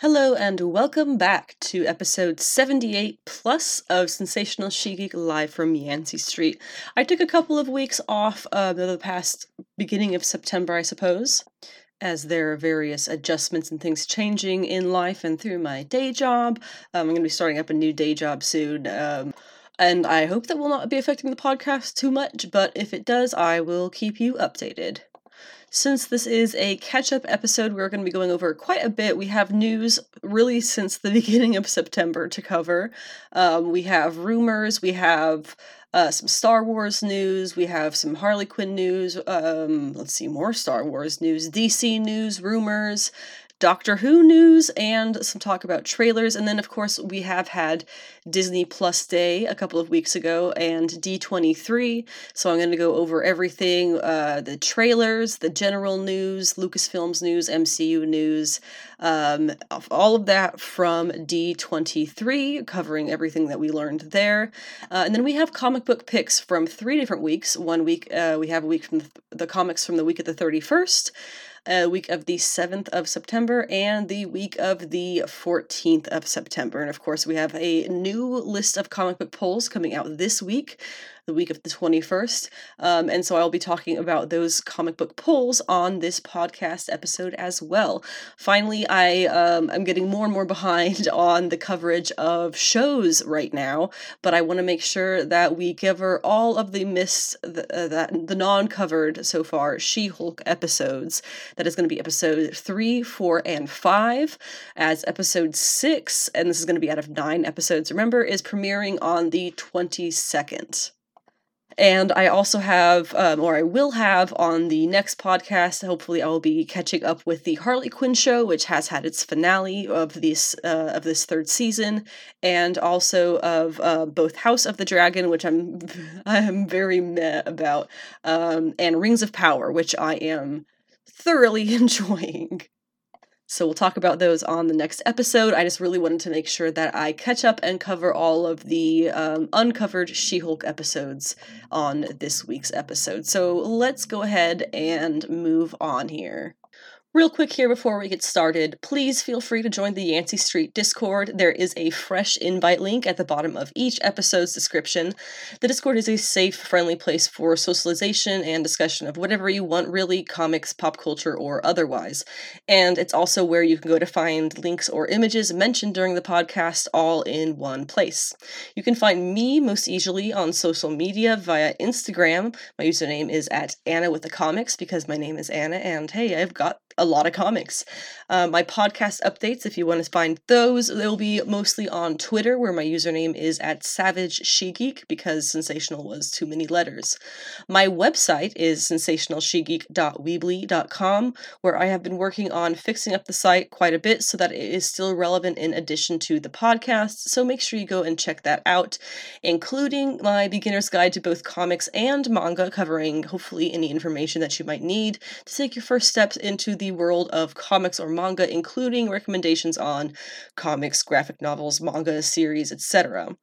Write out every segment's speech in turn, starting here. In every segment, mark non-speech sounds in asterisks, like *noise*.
Hello and welcome back to episode 78 plus of Sensational She Geek live from Yancey Street. I took a couple of weeks off uh, the past beginning of September, I suppose, as there are various adjustments and things changing in life and through my day job. Um, I'm going to be starting up a new day job soon. Um, and I hope that will not be affecting the podcast too much, but if it does, I will keep you updated. Since this is a catch up episode, we're going to be going over quite a bit. We have news really since the *laughs* beginning of September to cover. Um, we have rumors, we have uh, some Star Wars news, we have some Harley Quinn news, um, let's see, more Star Wars news, DC news, rumors, Doctor Who news and some talk about trailers. And then, of course, we have had Disney Plus Day a couple of weeks ago and D23. So I'm going to go over everything uh, the trailers, the general news, Lucasfilms news, MCU news, um, all of that from D23, covering everything that we learned there. Uh, and then we have comic book picks from three different weeks. One week, uh, we have a week from the, the comics from the week of the 31st uh, week of the 7th of September and the week of the 14th of September. And of course, we have a new list of comic book polls coming out this week the week of the 21st. Um, and so I'll be talking about those comic book polls on this podcast episode as well. Finally, I um, I'm getting more and more behind *laughs* on the coverage of shows right now, but I want to make sure that we cover all of the missed, uh, that the non-covered so far She-Hulk episodes. That is going to be episode three, four, and five. As episode six, and this is going to be out of nine episodes. Remember, is premiering on the 22nd. And I also have, um, or I will have on the next podcast, hopefully I will be catching up with the Harley Quinn show, which has had its finale of this uh, of this third season, and also of uh, both House of the Dragon, which I'm *laughs* I am very meh about, um, and Rings of Power, which I am thoroughly *laughs* enjoying. So we'll talk about those on the next episode. I just really wanted to make sure that I catch up and cover all of the um, uncovered She Hulk episodes on this week's episode. So let's go ahead and move on here. Real quick here before we get started, please feel free to join the Yancey Street Discord. There is a fresh invite link at the bottom of each episode's description. The Discord is a safe, friendly place for socialization and discussion of whatever you want, really comics, pop culture, or otherwise. And it's also where you can go to find links or images mentioned during the podcast all in one place. You can find me most easily on social media via Instagram. My username is at Anna with the Comics because my name is Anna, and hey, I've got a lot of comics. Uh, my podcast updates, if you want to find those, they'll be mostly on Twitter, where my username is at Savage She Geek because sensational was too many letters. My website is sensationalshegeek.weebly.com, where I have been working on fixing up the site quite a bit so that it is still relevant in addition to the podcast. So make sure you go and check that out, including my beginner's guide to both comics and manga, covering hopefully any information that you might need to take your first steps into the world of comics or manga, including recommendations on comics, graphic novels, manga, series, etc.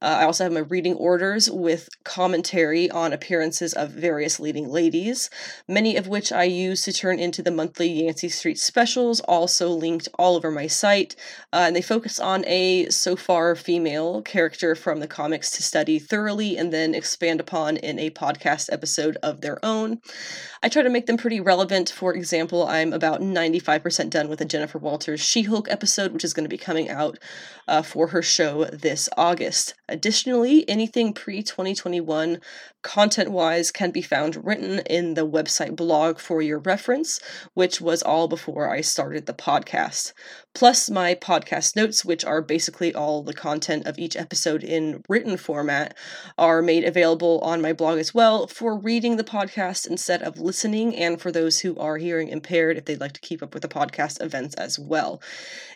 Uh, I also have my reading orders with commentary on appearances of various leading ladies, many of which I use to turn into the monthly Yancey Street specials, also linked all over my site. Uh, and they focus on a so far female character from the comics to study thoroughly and then expand upon in a podcast episode of their own. I try to make them pretty relevant. For example, I About 95% done with the Jennifer Walters She Hulk episode, which is going to be coming out uh, for her show this August. Additionally, anything pre 2021 content wise can be found written in the website blog for your reference, which was all before I started the podcast. Plus, my podcast notes, which are basically all the content of each episode in written format, are made available on my blog as well for reading the podcast instead of listening, and for those who are hearing impaired if they'd like to keep up with the podcast events as well.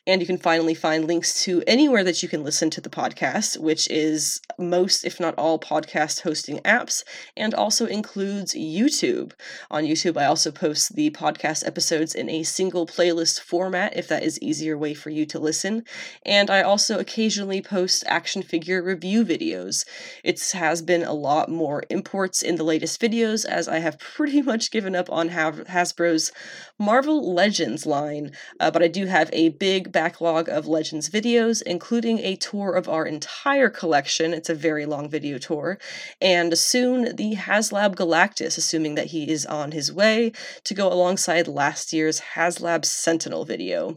And you can finally find links to anywhere that you can listen to the podcast, which is most, if not all, podcast hosting apps, and also includes YouTube. On YouTube, I also post the podcast episodes in a single playlist format if that is easier way for you to listen. And I also occasionally post action figure review videos. It has been a lot more imports in the latest videos as I have *laughs* pretty much given up on Hasbro's Marvel Legends line, uh, but I do have a big backlog of Legends videos, including a tour of our entire collection. It's a very long video tour. And soon the HasLab Galactus, assuming that he is on his way to go alongside last year's HasLab Sentinel video.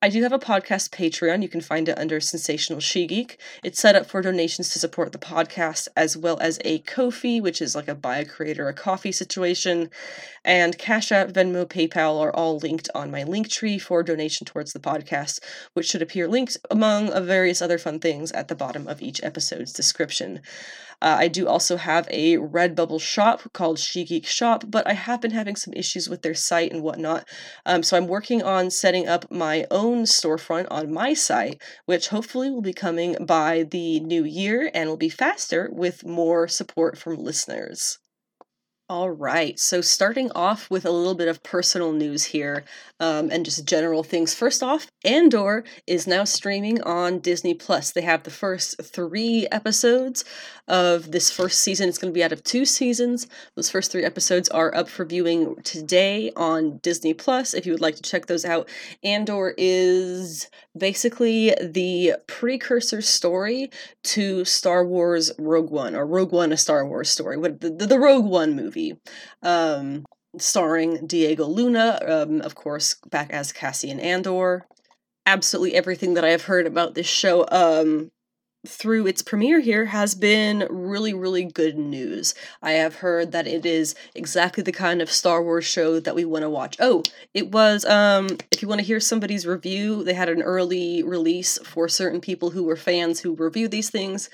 I do have a podcast Patreon. You can find it under Sensational She Geek. It's set up for donations to support the podcast, as well as a Ko-fi, which is like a buy a creator a coffee situation. And Cash App, Venmo, PayPal are all linked on my link tree for donation towards the podcast, which should appear linked among various other fun things at the bottom of each episode's description. Uh, I do also have a Redbubble shop called She Geek Shop, but I have been having some issues with their site and whatnot. Um, so I'm working on setting up my own storefront on my site, which hopefully will be coming by the new year and will be faster with more support from listeners. All right, so starting off with a little bit of personal news here um, and just general things. First off, Andor is now streaming on Disney Plus. They have the first three episodes of this first season. It's going to be out of two seasons. Those first three episodes are up for viewing today on Disney Plus if you would like to check those out. Andor is basically the precursor story to Star Wars Rogue One, or Rogue One, a Star Wars story, what the, the Rogue One movie. Um, starring Diego Luna, um, of course, back as Cassian Andor. Absolutely everything that I have heard about this show um, through its premiere here has been really, really good news. I have heard that it is exactly the kind of Star Wars show that we want to watch. Oh, it was, um, if you want to hear somebody's review, they had an early release for certain people who were fans who review these things.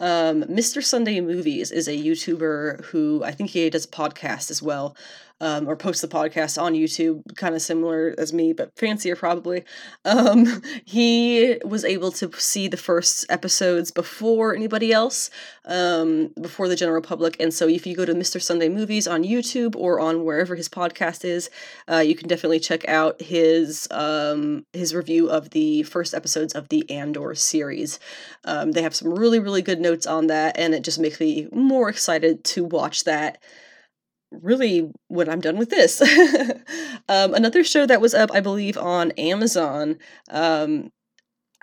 Um, Mr. Sunday Movies is a YouTuber who I think he does a podcast as well um, or post the podcast on YouTube, kind of similar as me, but fancier probably. Um, *laughs* he was able to see the first episodes before anybody else, um, before the general public. And so if you go to Mr. Sunday Movies on YouTube or on wherever his podcast is, uh, you can definitely check out his um, his review of the first episodes of the Andor series. Um, they have some really, really good notes on that, and it just makes me more excited to watch that really when I'm done with this. *laughs* um, another show that was up, I believe, on Amazon. Um, *laughs*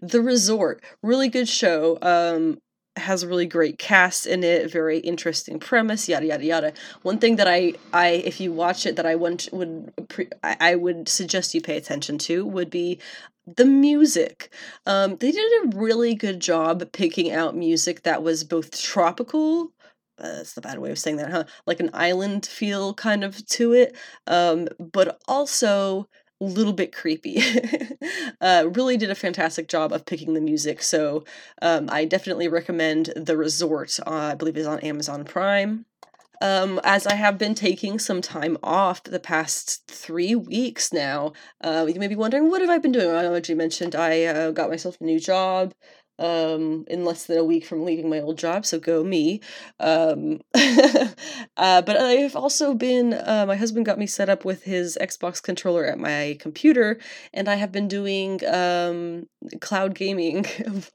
the Resort, really good show. Um, has a really great cast in it, very interesting premise, yada yada yada. One thing that I, I if you watch it, that I want would I would suggest you pay attention to would be the music. Um, they did a really good job picking out music that was both tropical uh, that's the bad way of saying that, huh? Like an island feel kind of to it, um, but also a little bit creepy. *laughs* uh, really did a fantastic job of picking the music, so um, I definitely recommend The Resort. Uh, I believe is on Amazon Prime. Um, as I have been taking some time off the past three weeks now, uh, you may be wondering, what have I been doing? I already mentioned I uh, got myself a new job um, in less than a week from leaving my old job, so go me. Um, *laughs* uh, but I've also been, uh, my husband got me set up with his Xbox controller at my computer, and I have been doing um, cloud gaming.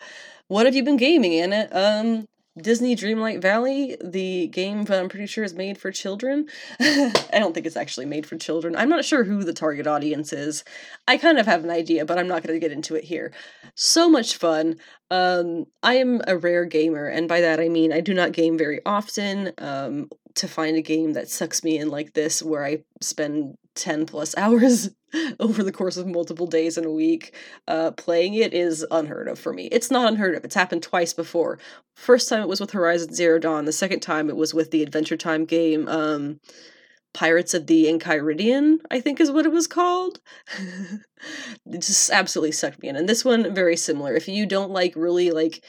*laughs* what have you been gaming, Anna? Um, Disney Dreamlight Valley, the game that I'm pretty sure is made for children. *laughs* I don't think it's actually made for children. I'm not sure who the target audience is. I kind of have an idea, but I'm not going to get into it here. So much fun. Um, I am a rare gamer, and by that I mean I do not game very often. Um, to find a game that sucks me in like this, where I spend 10 plus *laughs* hours over the course of multiple days in a week uh, playing it is unheard of for me. It's not unheard of. It's happened twice before. First time it was with Horizon Zero Dawn. The second time it was with the Adventure Time game um, Pirates of the Enchiridion, I think is what it was called. *laughs* it just absolutely sucked me in. And this one, very similar. If you don't like really like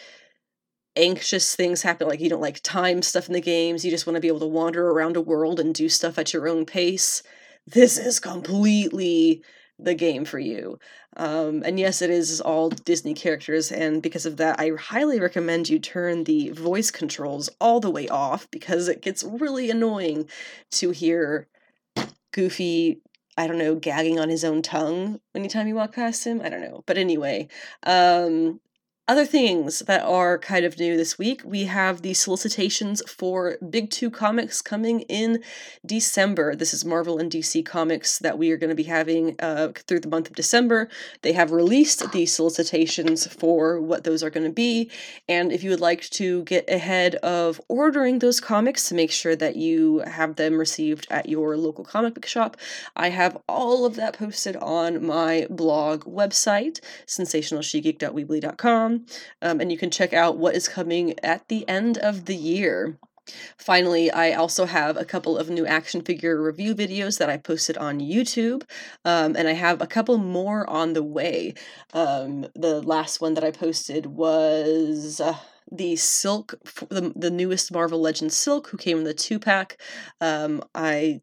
anxious things happen, like you don't like time stuff in the games, you just want to be able to wander around a world and do stuff at your own pace this is completely the game for you. Um, and yes, it is all Disney characters, and because of that, I highly recommend you turn the voice controls all the way off because it gets really annoying to hear Goofy, I don't know, gagging on his own tongue anytime you walk past him. I don't know. But anyway, um, other things that are kind of new this week we have the solicitations for big two comics coming in december. This is marvel and dc comics that we are going to be having uh, through the month of december. They have released the solicitations for what those are going to be and if you would like to get ahead of ordering those comics to make sure that you have them received at your local comic book shop i have all of that posted on my blog website sensationalshegeek.weebly.com um, and you can check out what is coming at the end of the year. Finally, I also have a couple of new action figure review videos that I posted on YouTube, um, and I have a couple more on the way. Um, the last one that I posted was. Uh, the Silk, the, the newest Marvel Legends Silk, who came in the two pack. Um, I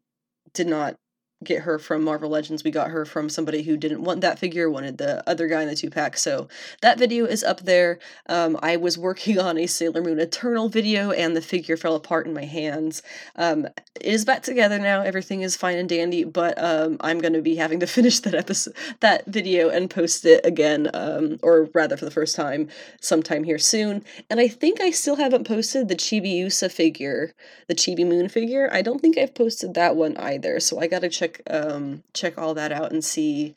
did not get her from Marvel Legends. We got her from somebody who didn't want that figure, wanted the other guy in the two pack. So that video is up there. Um, I was working *laughs* on a Sailor Moon Eternal video and the figure fell apart in my hands. Um, it is back together now. Everything is fine and dandy, but um, I'm going to be having to *laughs* finish that episode, that video and post it again, um, or rather for the first time, sometime here soon. And I think I still haven't posted the Chibi Chibiusa figure, the Chibi Moon figure. I don't think I've posted that one either, so I gotta check check um check all that out and see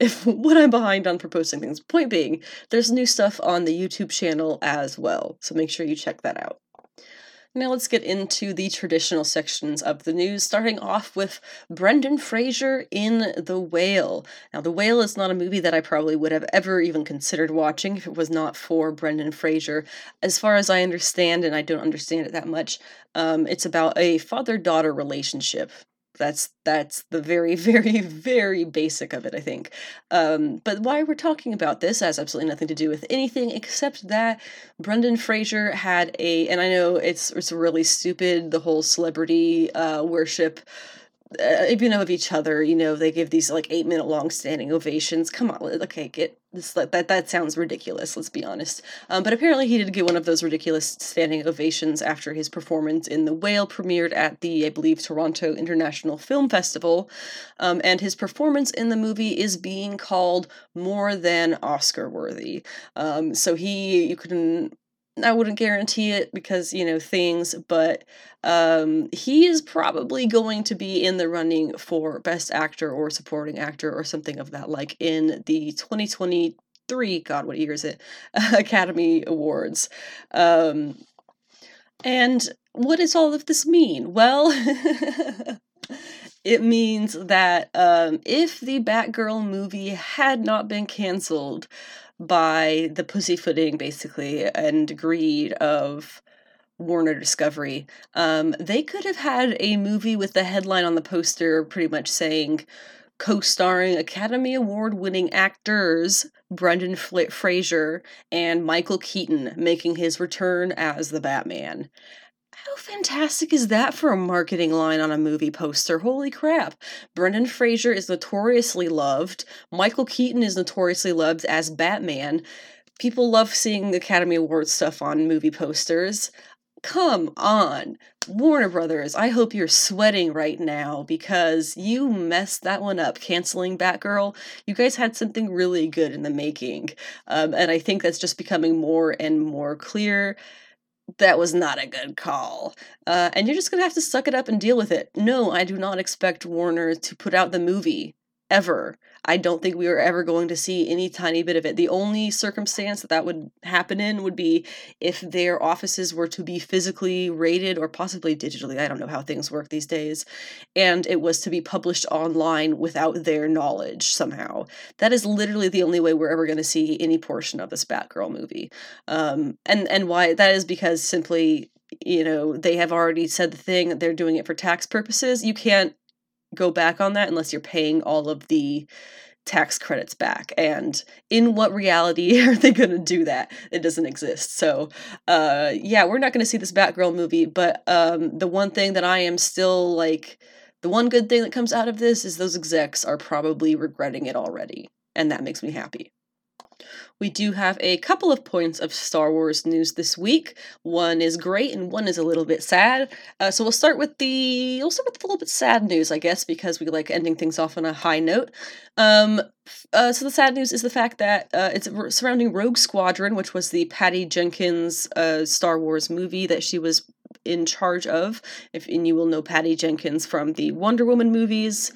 if *laughs* what I'm behind on proposing things. Point being, there's new stuff on the YouTube channel as well, so make sure you check that out. Now let's get into the traditional sections of the news, starting off with Brendan Fraser in The Whale. Now, The Whale is not a movie that I probably would have ever even considered watching if it was not for Brendan Fraser. As far as I understand, and I don't understand it that much, um, it's about a father daughter relationship that's that's the very *laughs* very very basic of it i think. Um, but why we're talking about this has absolutely nothing to do with anything except that brendan fraser had a and i know it's it's really stupid the whole celebrity uh, worship uh, know of each other you know they give these like eight minute long standing ovations. Come on okay get this that that sounds ridiculous let's be honest. Um, but apparently he did get one of those ridiculous standing ovations after his performance in the whale premiered at the i believe toronto international film festival. Um, and his performance in the movie is being called more than oscar worthy um, so he you can I wouldn't guarantee it because, you know, things, but um, he is probably going to be in the running for Best Actor or Supporting Actor or something of that like in the 2023, God, what year is it? *laughs* Academy Awards. Um, and what does all of this mean? Well, *laughs* it means that um, if the Batgirl movie had not been canceled, by the pussyfooting basically and greed of Warner Discovery. Um, they could have had a movie with the headline on the poster pretty much saying co-starring Academy Award winning actors Brendan Fraser and Michael Keaton making his return as the Batman. How fantastic is that for a marketing line on a movie poster? Holy crap. Brendan Fraser is notoriously loved. Michael Keaton is notoriously loved as Batman. People love seeing Academy Awards stuff on movie posters. Come on. Warner Brothers, I hope you're sweating right now because you messed that one up, canceling Batgirl. You guys had something really good in the making. Um, and I think that's just becoming more and more clear that was not a good call. Uh, and you're just going to have to suck it up and deal with it. No, I do not expect Warner to put out the movie ever. I don't think we are ever going to see any tiny bit of it. The only circumstance that that would happen in would be if their offices were to be physically rated or possibly digitally. I don't know how things work these days. And it was to be published online without their knowledge somehow. That is literally the only way we're ever going to see any portion of this Batgirl movie. Um, and, and why that is because simply you know they have already said the thing they're doing it for tax purposes you can't go back on that unless you're paying all of the tax credits back and in what reality *laughs* are they going to do that? It doesn't exist. So uh yeah we're not going to see this batgirl movie but um the one thing that i am still like the one good thing that comes out of this is those execs are probably regretting it already and that makes me happy We do have a couple of points of Star Wars news this week. One is great and one is a little bit sad. Uh, so we'll start with the we'll start with a little bit sad news, I guess, because we like ending things off on a high note. Um, uh, so the sad news is the fact that uh, it's surrounding Rogue Squadron, which was the Patty Jenkins uh, Star Wars movie that she was in charge of. If and you will know Patty Jenkins from the Wonder Woman movies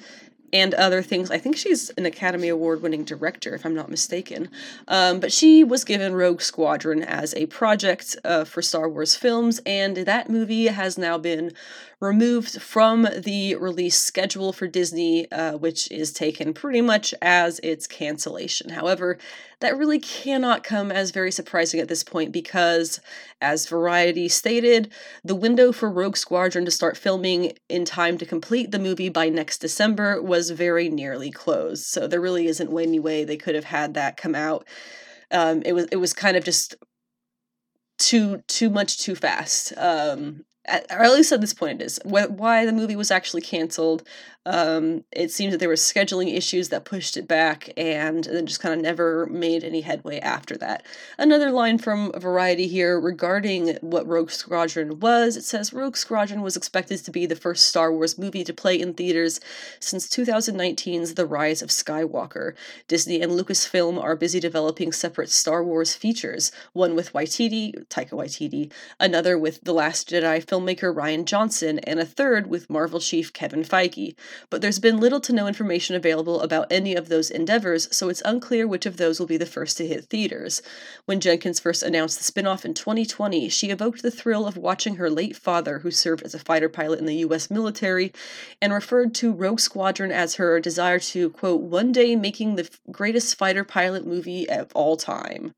and other things. I think she's an Academy Award winning director, if I'm not mistaken. Um, but she was given Rogue Squadron as a project uh, for Star Wars films, and that movie has now been removed from the release schedule for Disney, uh, which is taken pretty much as its cancellation. However, that really cannot come as very surprising at this point because, as Variety stated, the window for Rogue Squadron to start filming in time to complete the movie by next December was very nearly closed. So there really isn't any way they could have had that come out. Um, it was it was kind of just too too much too fast. Um, at, or at least at this point it is. Why the movie was actually canceled, um, it seems that there were scheduling issues that pushed it back and then just kind of never made any headway after that. Another line from Variety here regarding what Rogue Squadron was it says Rogue Squadron was expected to be the first Star Wars movie to play in theaters since 2019's The Rise of Skywalker. Disney and Lucasfilm are busy developing separate Star Wars features, one with Waititi, Taika Waititi, another with The Last Jedi filmmaker Rian Johnson, and a third with Marvel chief Kevin Feige but there's been little to no information available about any of those endeavors, so it's unclear which of those will be the first to hit theaters. When Jenkins first announced the spin off in 2020, she evoked the thrill of watching her late father, who served as a fighter pilot in the US military, and referred to Rogue Squadron as her desire to, quote, one day making the greatest fighter pilot movie of all time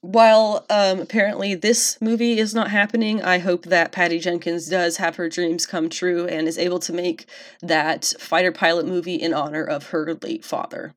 while um, apparently this movie is not happening, I hope that Patty Jenkins does have her dreams come true and is able to make that fighter pilot movie in honor of her late father.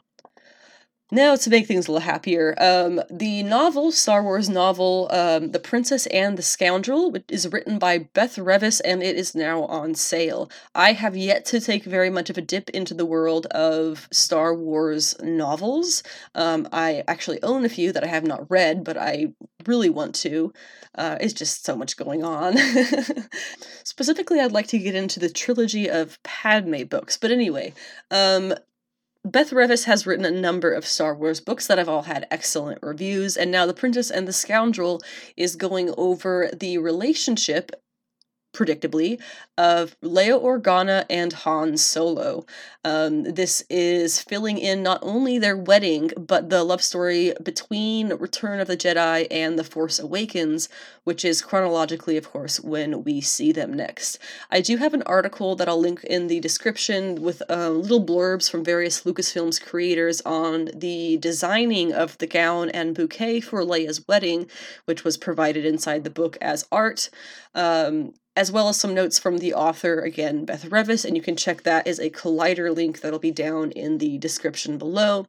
Now, to make things a little happier, um, the novel, Star Wars novel, um, The Princess and the Scoundrel, is written by Beth Revis and it is now on sale. I have yet to take very much of a dip into the world of Star Wars novels. Um, I actually own a few that I have not read, but I really want to. Uh, it's just so much going on. *laughs* Specifically, I'd like to get into the trilogy of Padme books, but anyway, um, Beth Revis has written a number of Star Wars books that have all had excellent reviews, and now The Princess and the Scoundrel is going over the relationship predictably, of Leia Organa and Han Solo. Um, this is filling in not only their wedding, but the love story between Return of the Jedi and The Force Awakens, which is chronologically, of course, when we see them next. I do have an article that I'll link in the description with uh, little blurbs from various Lucasfilms creators on the designing of the gown and bouquet for Leia's wedding, which was provided inside the book as art. Um, as well as some notes from the author, again, Beth Revis, and you can check that as a Collider link that'll be down in the description below.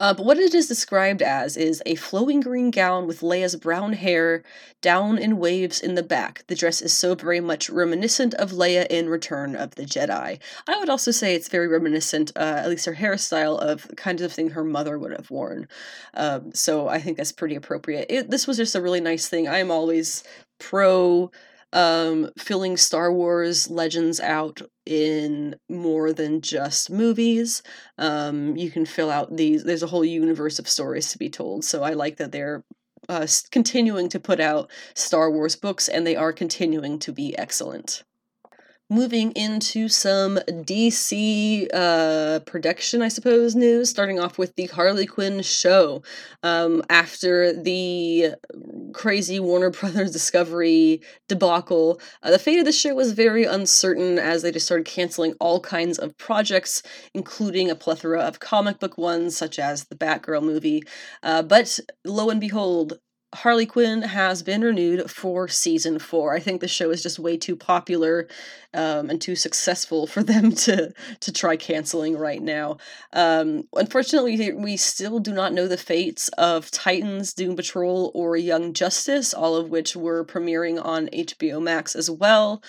Uh, but what it is described as is a flowing green gown with Leia's brown hair down in waves in the back. The dress is so very much reminiscent of Leia in Return of the Jedi. I would also say it's very reminiscent, uh, at least her hairstyle, of the kind of thing her mother would have worn. Um, so I think that's pretty appropriate. It, this was just a really nice thing. I am always pro um, filling Star Wars legends out in more than just movies. Um, you can fill out these, there's a whole universe of stories to be told. So I like that they're uh, continuing to put out Star Wars books and they are continuing to be excellent moving into some DC uh, production, I suppose, news, starting off with the Harley Quinn show. Um, after the crazy Warner *laughs* Brothers Discovery debacle, uh, the fate of the show was very uncertain as they just started canceling all kinds of projects, including a plethora of comic book ones, such as the Batgirl movie. Uh, but lo and behold, Harley Quinn has been renewed for season four. I think the show is just way too popular um, and too successful for *laughs* them to to try canceling right now. Um, unfortunately, we still do not know the fates of Titans, Doom Patrol, or Young Justice, all of which were premiering on HBO Max as well.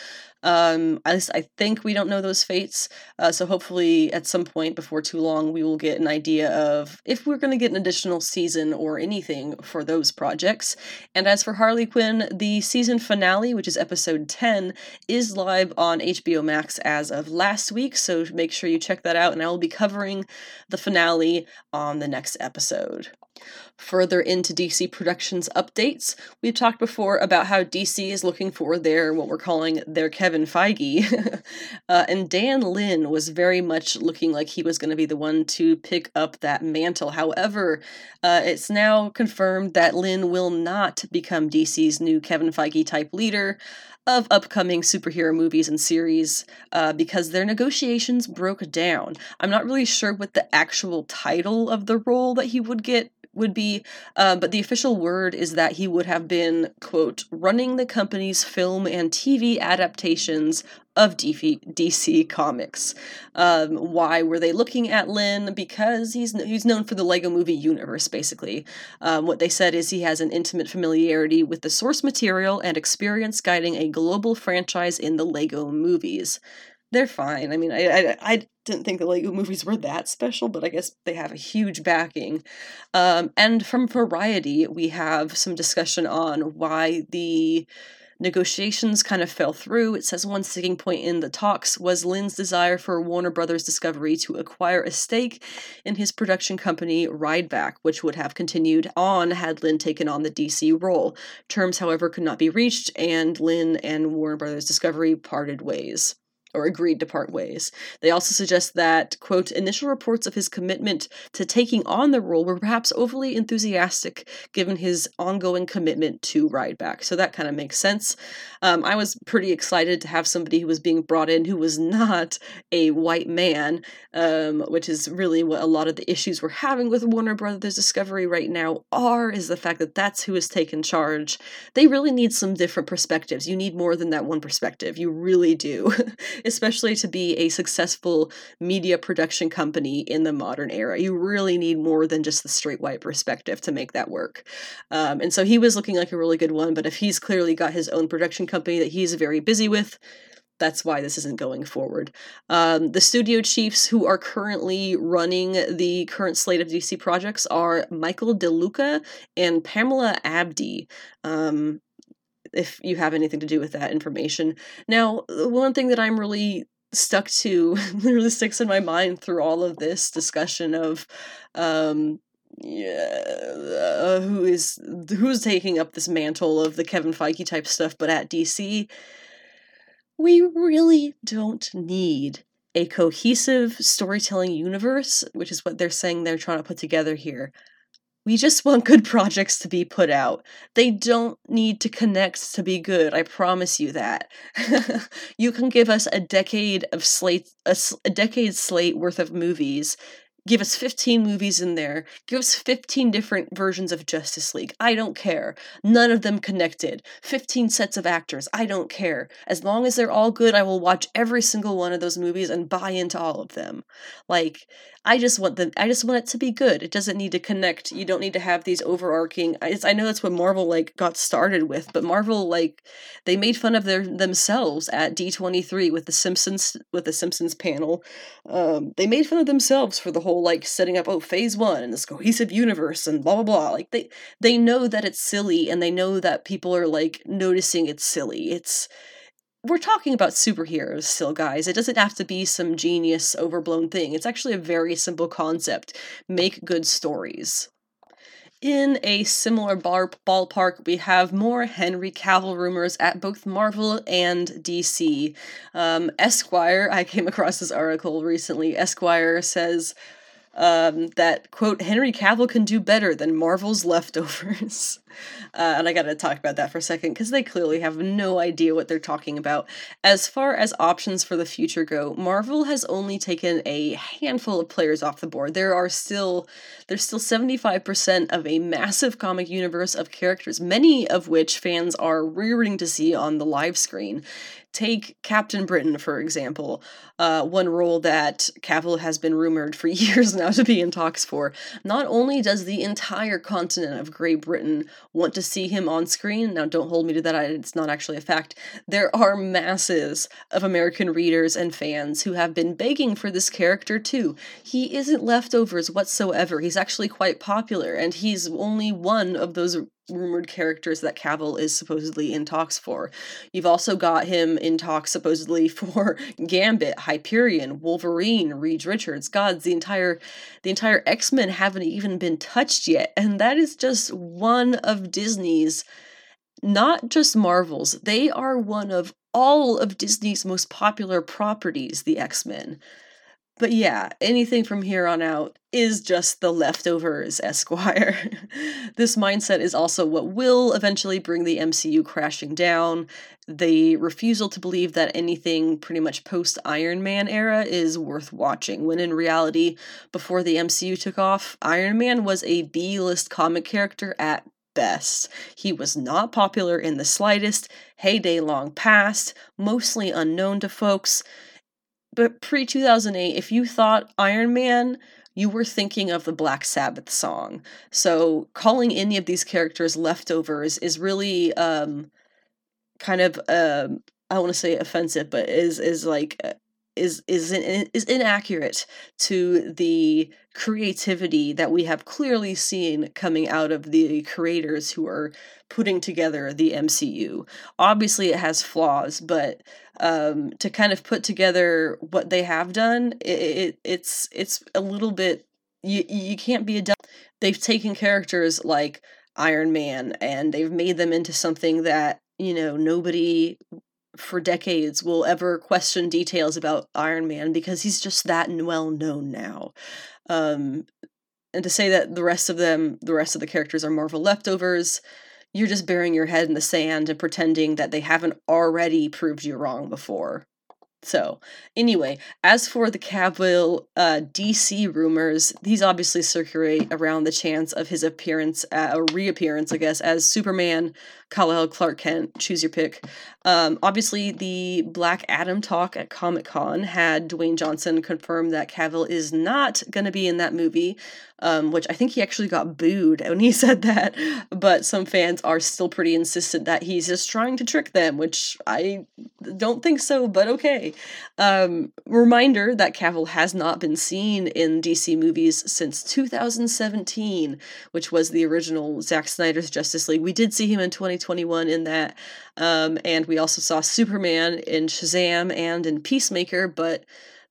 Um, least I think we don't know those fates. Uh, so hopefully, at some point before too long, we will get an idea of if we're going to get an additional season or anything for those projects. And as for Harley Quinn, the season finale, which is episode 10, is live on HBO Max as of last week. So make sure you check that out. And I will be covering the finale on the next episode. Further into DC Productions updates, we've talked before about how DC is looking for their, what we're calling their Kevin Feige. *laughs* uh, and Dan Lin was very much looking like he was going to be the one to pick up that mantle. However, uh, it's now confirmed that Lin will not become DC's new Kevin Feige type leader of upcoming superhero movies and series uh, because their negotiations broke down. I'm not really sure what the actual title of the role that he would get would be, uh, but the official word is that he would have been, quote, running the company's film and TV adaptations of DC, Comics. Um, why were they looking at Lin? Because he's he's known for the Lego Movie universe, basically. Um, what they said is he has an intimate familiarity with the source material and experience guiding a global franchise in the Lego movies they're fine. I mean, I, I, I didn't think the Lego *laughs* movies were that special, but I guess they have a huge backing. Um, and from Variety, we have some discussion on why the negotiations kind of fell through. It says one sticking point in the talks was Lin's desire for Warner Brothers Discovery to acquire a stake in his production company Rideback, which would have continued on had Lin taken on the DC role. Terms, however, could not be reached, and Lin and Warner Brothers Discovery parted ways or agreed to part ways. They also suggest that, quote, initial reports of his commitment to taking on the role were perhaps overly enthusiastic given his ongoing commitment to Rideback. So that kind of makes sense. Um, I was pretty excited to have somebody who was being brought in who was not a white man, um, which is really what a lot of the issues we're having with Warner Brothers Discovery right now are, is the fact that that's who has taken charge. They really need some different perspectives. You need more than that one perspective. You really do. *laughs* especially to be a successful media production company in the modern era. You really need more than just the straight white perspective to make that work. Um, and so he was looking like a really good one, but if he's clearly got his own production company that he's very busy with, that's why this isn't going forward. Um, the studio chiefs who are currently running the current slate of DC projects are Michael DeLuca and Pamela Abdy. Um, if you have anything to do with that information. Now, one thing that I'm really stuck to, *laughs* really sticks in my mind through all of this discussion of um, yeah, uh, who is who's taking up this mantle of the Kevin Feige type stuff, but at DC, we really don't need a cohesive storytelling universe, which is what they're saying they're trying to put together here. We just *laughs* want good projects to be put out. They don't need to connect to be good. I promise you that. *laughs* you can give us a decade of slate, a, a decade slate worth of movies, give us 15 movies in there, give us 15 different versions of Justice League. I don't care. None of them connected. 15 sets of actors. I don't care. As long as they're all good, I will watch every single one of those movies and buy into all of them. Like, I just want them I just want it to be good. It doesn't need to connect. You don't need to have these overarching I, I know that's what Marvel like got started with, but Marvel like they made fun of their themselves at D23 with the Simpsons with the Simpsons panel. Um, they made fun of themselves for the whole like setting up oh phase 1 and this cohesive universe and blah blah blah. Like they they know that it's silly and they know that people are like noticing it's silly. It's we're talking about superheroes still, guys. It doesn't have to be some genius, overblown thing. It's actually a very simple concept. Make good stories. In a similar bar- ballpark, we have more Henry Cavill rumors at both Marvel and DC. Um, Esquire, I came across this article recently. Esquire says um, that quote Henry Cavill can do better than Marvel's leftovers. *laughs* Uh, and I got to talk about that for a second because they clearly have no idea what they're talking about. As far as options for the future go, Marvel has only taken a handful of players off the board. There are still there's still 75% of a massive comic universe of characters, many of which fans are rearing to see on the live screen. Take Captain Britain, for example, uh, one role that Cavill has been rumored for *laughs* years now to be in talks for. Not only does the entire continent of Great Britain want to see him on screen, now don't hold me to that, it's not actually a fact, there are masses of American readers and fans who have been begging for this character too. He isn't leftovers whatsoever, he's actually quite popular, and he's only one of those rumored characters that Cavill is supposedly in talks for. You've also got him in talks supposedly *laughs* for Gambit, Hyperion, Wolverine, Reed Richards. Gods, the entire the entire X-Men haven't even been touched yet, and that is just one of Disney's not just Marvel's. They are one of all of Disney's most popular properties, the X-Men. But yeah, anything from here on out is just the leftovers, *laughs* Esquire. this mindset is also what will eventually bring the MCU crashing down. The refusal to believe that anything pretty much post Iron Man era is worth watching, when in reality, before the MCU took off, Iron Man was a B list comic character at best. He was not popular in the slightest, heyday long past, mostly unknown to folks pre 2008, if you thought Iron Man, you were thinking of the Black Sabbath song. So calling any of these characters leftovers is really um, kind of um, I want to say offensive, but is is like uh, is is in, is inaccurate to the creativity that we have clearly seen coming out of the creators who are putting together the MCU. Obviously, it has flaws, but um, to kind of put together what they have done, it, it it's it's a little bit you you can't be a dumb. They've taken characters like Iron Man and they've made them into something that you know nobody for decades will ever question details about Iron Man because he's just that well known now. Um, and to say that the rest of them, the rest of the characters are Marvel leftovers, you're just burying your head in the sand and pretending that they haven't already proved you wrong before. So, anyway, as for the Cavill uh, DC rumors, these obviously circulate around the chance of his appearance, uh, a reappearance, I guess, as Superman, Kal-El, Clark Kent, choose your pick. Um, obviously, the Black Adam talk at Comic Con had Dwayne Johnson confirm that Cavill is not going to be in that movie, um, which I think he actually got booed when he *laughs* said that. But some fans are still pretty insistent that he's just trying to trick them, which I don't think so, but okay. Um, reminder that Cavill has not been seen in DC movies since 2017, which was the original Zack Snyder's Justice League. We did see him in 2021 in that, um, and we also saw Superman in Shazam and in Peacemaker, but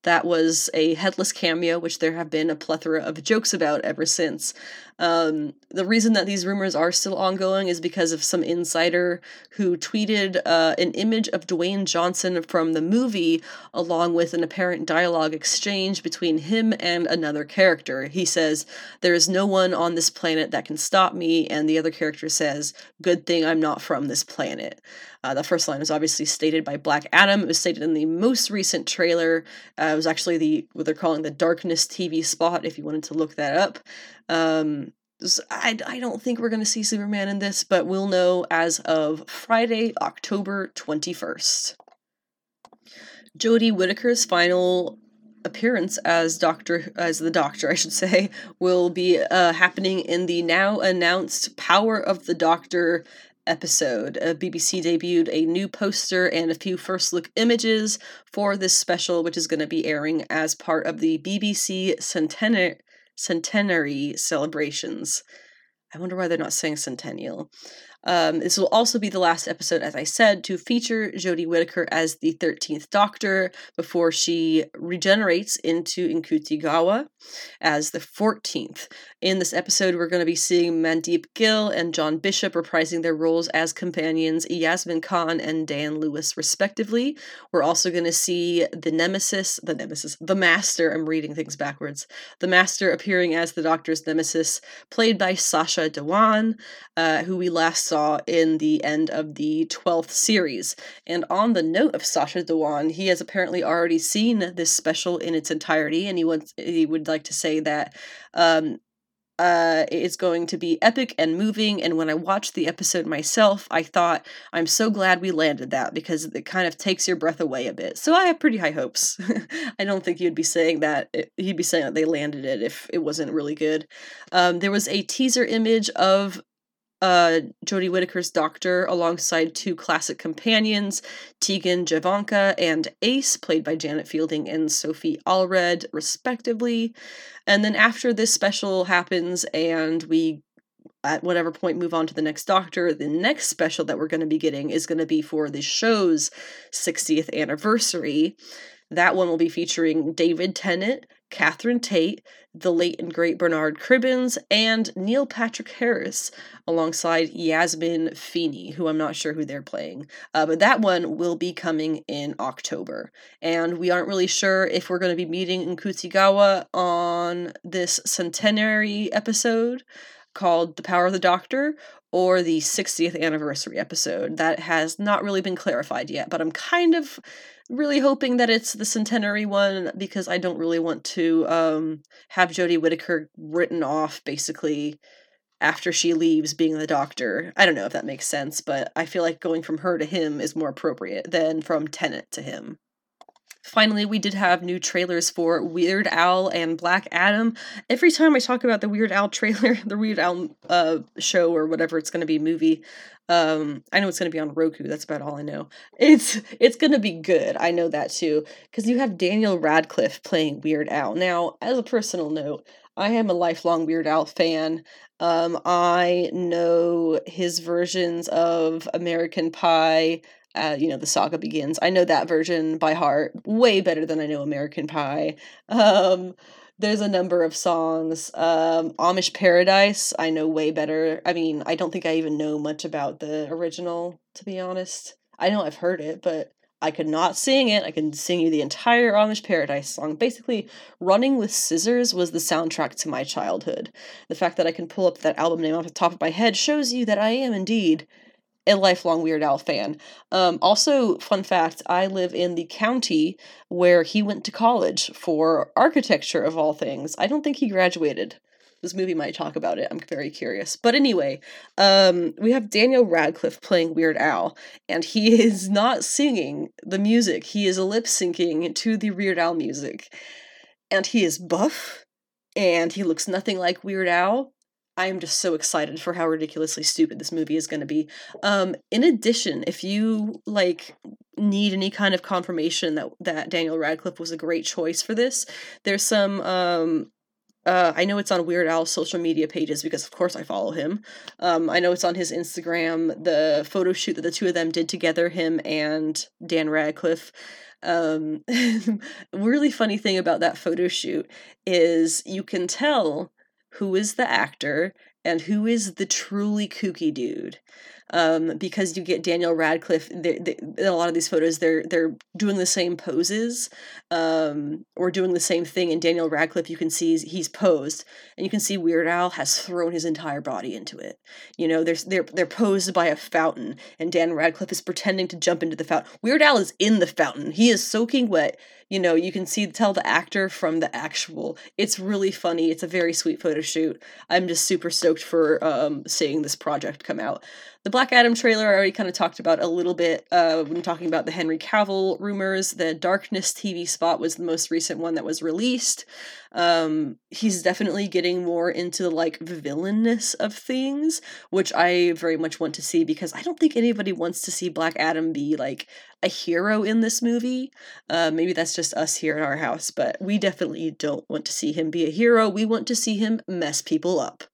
that was a headless cameo, which there have been a plethora of jokes about ever since. Um, the reason that these rumors are still ongoing is because of some insider who tweeted uh, an image of Dwayne Johnson from the movie, along with an apparent dialogue exchange between him and another character. He says, There is no one on this planet that can stop me, and the other character says, Good thing I'm not from this planet. Uh, the first line was obviously stated by Black Adam. It was stated in the most recent trailer. Uh, it was actually the what they're calling the Darkness TV spot. If you wanted to look that up, um, I, I don't think we're going to see Superman in this, but we'll know as of Friday, October 21st. Jodie Whittaker's final appearance as Doctor, as the Doctor, *laughs* I should say, will be uh, happening in the now announced Power of the Doctor episode. Uh, BBC debuted a new poster and a few first look images for this special, which is going to be airing as part of the BBC centenary celebrations. I wonder why they're not saying centennial. Um, this will also be the last episode, as I said, to feature Jodie Whittaker as the 13th Doctor before she regenerates into Ncuti Gatwa as the 14th. In this episode, we're going to be seeing Mandip Gill and John Bishop reprising their roles as companions Yasmin Khan and Dan Lewis, respectively. We're also going to see the Nemesis, the Nemesis, the Master, I'm reading things backwards, the Master appearing as the Doctor's Nemesis, played by Sacha Dhawan, uh, who we last saw in the end of the 12th series. And on the note of Sacha Dhawan, he has apparently already seen this special in its entirety, and he, wants, he would like to say that um, uh, it's going to be epic and moving. And when I watched the episode myself, I thought, I'm so glad we landed that because it kind of takes your breath away a bit. So I have pretty high hopes. *laughs* I don't think you'd be saying that. He'd be saying that they landed it if it wasn't really good. Um, there was a teaser image of uh, Jodie Whittaker's doctor alongside two classic companions, Tegan Jovanka and Ace, played by Janet Fielding and Sophie Aldred, respectively. And then after this special happens and we at whatever point move on to the next doctor the next special that we're going to be getting is going to be for the show's 60th anniversary that one will be featuring david tennant Catherine Tate, the late and great Bernard Cribbins, and Neil Patrick Harris, alongside Yasmin Finney, who I'm not sure who they're playing. Uh, but that one will be coming in October. And we aren't really sure if we're going to be meeting Ncuti Gatwa on this centenary episode called The Power of the Doctor or the 60th anniversary episode. That has not really been clarified yet, but I'm kind of really hoping that it's the centenary one because I don't really want to um, have Jodie Whittaker written off basically after she leaves being the doctor. I don't know if that makes sense, but I feel like going from her to him is more appropriate than from Tennant to him. Finally, we did have new trailers for Weird Al and Black Adam. Every time I talk about the Weird Al trailer, *laughs* the Weird Al uh, show or whatever it's going to be movie, um, I know it's going to be on Roku. That's about all I know. It's it's going to be good. I know that too because you have Daniel Radcliffe playing Weird Al. Now, as a personal note, I am a lifelong Weird Al fan. Um, I know his versions of American Pie, uh, you know, the saga begins. I know that version by heart way better than I know American Pie. Um, there's a number of songs. Um, Amish Paradise, I know way better. I mean, I don't think I even know much about the original, to be honest. I know I've heard it, but I could not sing it. I can sing you the entire Amish Paradise song. Basically, Running with Scissors was the soundtrack to my childhood. The fact that I can pull up that album name off the top of my head shows you that I am indeed a lifelong Weird Al fan. Um, also, fun fact I live in the county where he went to college for architecture, of all things. I don't think he graduated. This movie might talk about it. I'm very curious. But anyway, um, we have Daniel Radcliffe playing Weird Al, and he *laughs* is not singing the music, he is lip syncing to the Weird Al music. And he is buff, and he looks nothing like Weird Al I am just so excited for how ridiculously stupid this movie is going to be. Um, in addition, if you like need any kind of confirmation that that Daniel Radcliffe was a great choice for this, there's some um, uh, I know it's on Weird Al's social media pages because, of course, I follow him. Um, I know it's on his Instagram, the photo shoot that the two of them did together, him and Dan Radcliffe. Um, *laughs* really funny thing about that photo shoot is you can tell who is the actor and who is the truly kooky dude um, because you get Daniel Radcliffe. They, they, in a lot of these photos, they're they're doing the same poses um, or doing the same thing. And Daniel Radcliffe, you can see he's, he's posed, and you can see Weird Al has thrown his entire body into it. You know, there's they're they're posed by a fountain, and Dan Radcliffe is pretending to jump into the fountain. Weird Al is in the fountain. He is soaking wet. You know, you can see tell the actor from the actual. It's really funny. It's a very sweet photo shoot. I'm just super stoked for um, seeing this project come out. The Black Adam trailer I already kind of talked about a little bit uh, when talking about the Henry Cavill rumors. The Darkness TV spot was the most recent one that was released. Um, he's definitely getting more into the like villainness of things, which I very much want to see because I don't think anybody wants to see Black Adam be like a hero in this movie. Uh, maybe that's just us here in our house, but we definitely don't want to see him be a hero. We want to see him mess people up.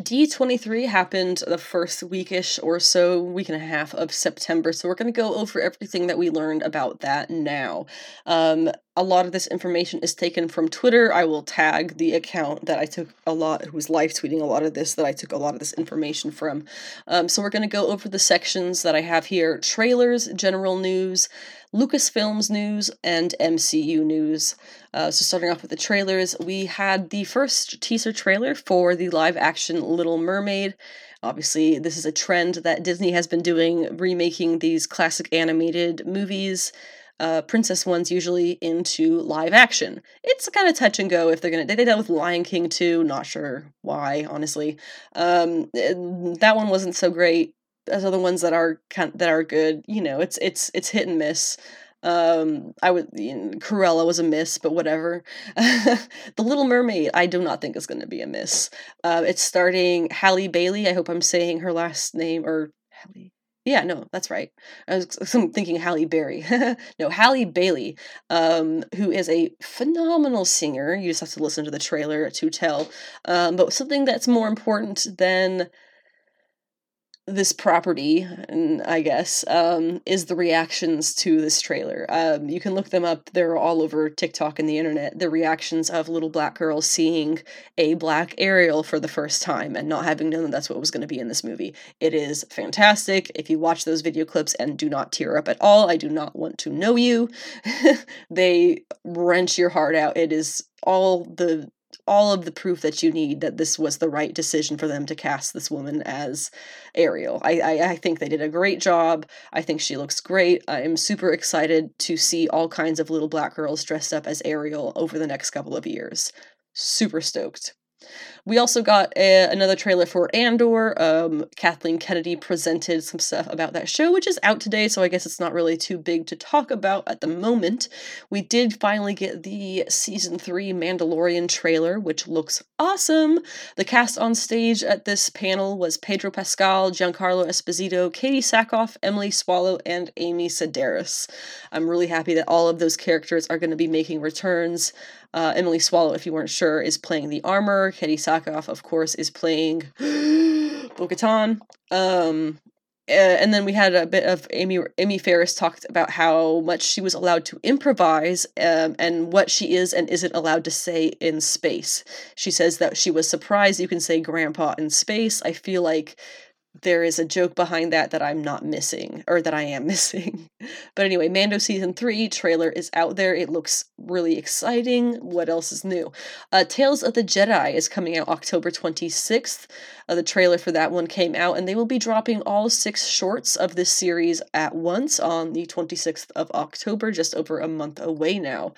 D23 happened the first weekish or so, week and a half of September, so we're going to go over everything that we learned about that now. Um, a lot of this information is taken from Twitter. I will tag the account that I took a lot, who's live tweeting a lot of this, that I took a lot of this information from. Um, so we're going to go over the sections that I have here trailers, general news, Lucasfilms news and MCU news. Uh, so, starting off with the trailers, we had the first teaser trailer for the live action Little Mermaid. Obviously, this is a trend that Disney has been doing, remaking these classic animated movies. Uh, princess one's usually into live action. It's kind of touch and go if they're gonna. They did that with Lion King too. Not sure why, honestly. Um, that one wasn't so great. There's other ones that are kind that are good. You know, it's it's it's hit and miss. Um, I would you know, Cruella was a miss, but whatever. *laughs* the Little Mermaid, I do not think is going to be a miss. Uh, it's starting Halle Bailey. I hope I'm saying her last name or Halle. Yeah, no, that's right. I was *laughs* thinking Halle Berry. *laughs* no, Halle Bailey, um, who is a phenomenal singer. You just have to listen to the trailer to tell. Um, but something that's more important than this property, I guess, um, is the reactions to this trailer. Um, you can look them up; they're all over TikTok and the internet. The reactions of little black girls seeing a black Ariel for the first time and not having known that that's what was going to be in this movie. It is fantastic. If you watch those video clips and do not tear up at all, I do not want to know you. *laughs* they wrench your heart out. It is all the all of the proof that you need that this was the right decision for them to cast this woman as Ariel. I, I, I think they did a great job. I think she looks great. I am super excited to see all kinds of little black girls dressed up as Ariel over the next couple of years. Super stoked. We also got a, another trailer for Andor. Um, Kathleen Kennedy presented some stuff about that show, which is out today, so I guess it's not really too big to talk about at the moment. We did finally get the season three Mandalorian trailer, which looks awesome. The cast on stage at this panel was Pedro Pascal, Giancarlo Esposito, Katee Sackhoff, Emily Swallow, and Amy Sedaris. I'm really happy that all of those characters are going to be making returns. Uh, Emily Swallow, if you weren't sure, is playing the armor. Katee Sackhoff, of course, is playing *gasps* Bo-Katan. Um, and then we had a bit of Amy Amy Farris talked about how much she was allowed to improvise um, and what she is and isn't allowed to say in space. She says that she was surprised you can say grandpa in space. I feel like there is a joke behind that that I'm not missing, or that I am *laughs* missing. but anyway, Mando season three trailer is out there. It looks really exciting. What else is new? Uh, Tales of the Jedi is coming out October 26th. Uh, the trailer for that one came out, and they will be dropping all six shorts of this series at once on the 26th of October, just over a month away now.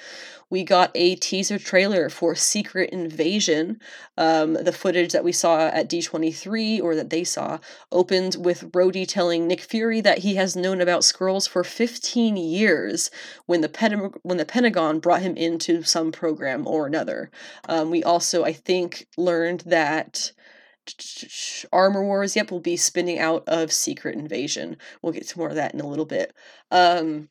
We got a teaser trailer for Secret Invasion. Um, the footage that we saw at D23, or that they saw, opened with Rhodey telling Nick Fury that he has known about Skrulls for 15 years when the, Pen- when the Pentagon brought him into some program or another. Um, we also, I think, learned that *tsk* Armor Wars, yep, will be spinning out of Secret Invasion. We'll get to more of that in a little bit. Um,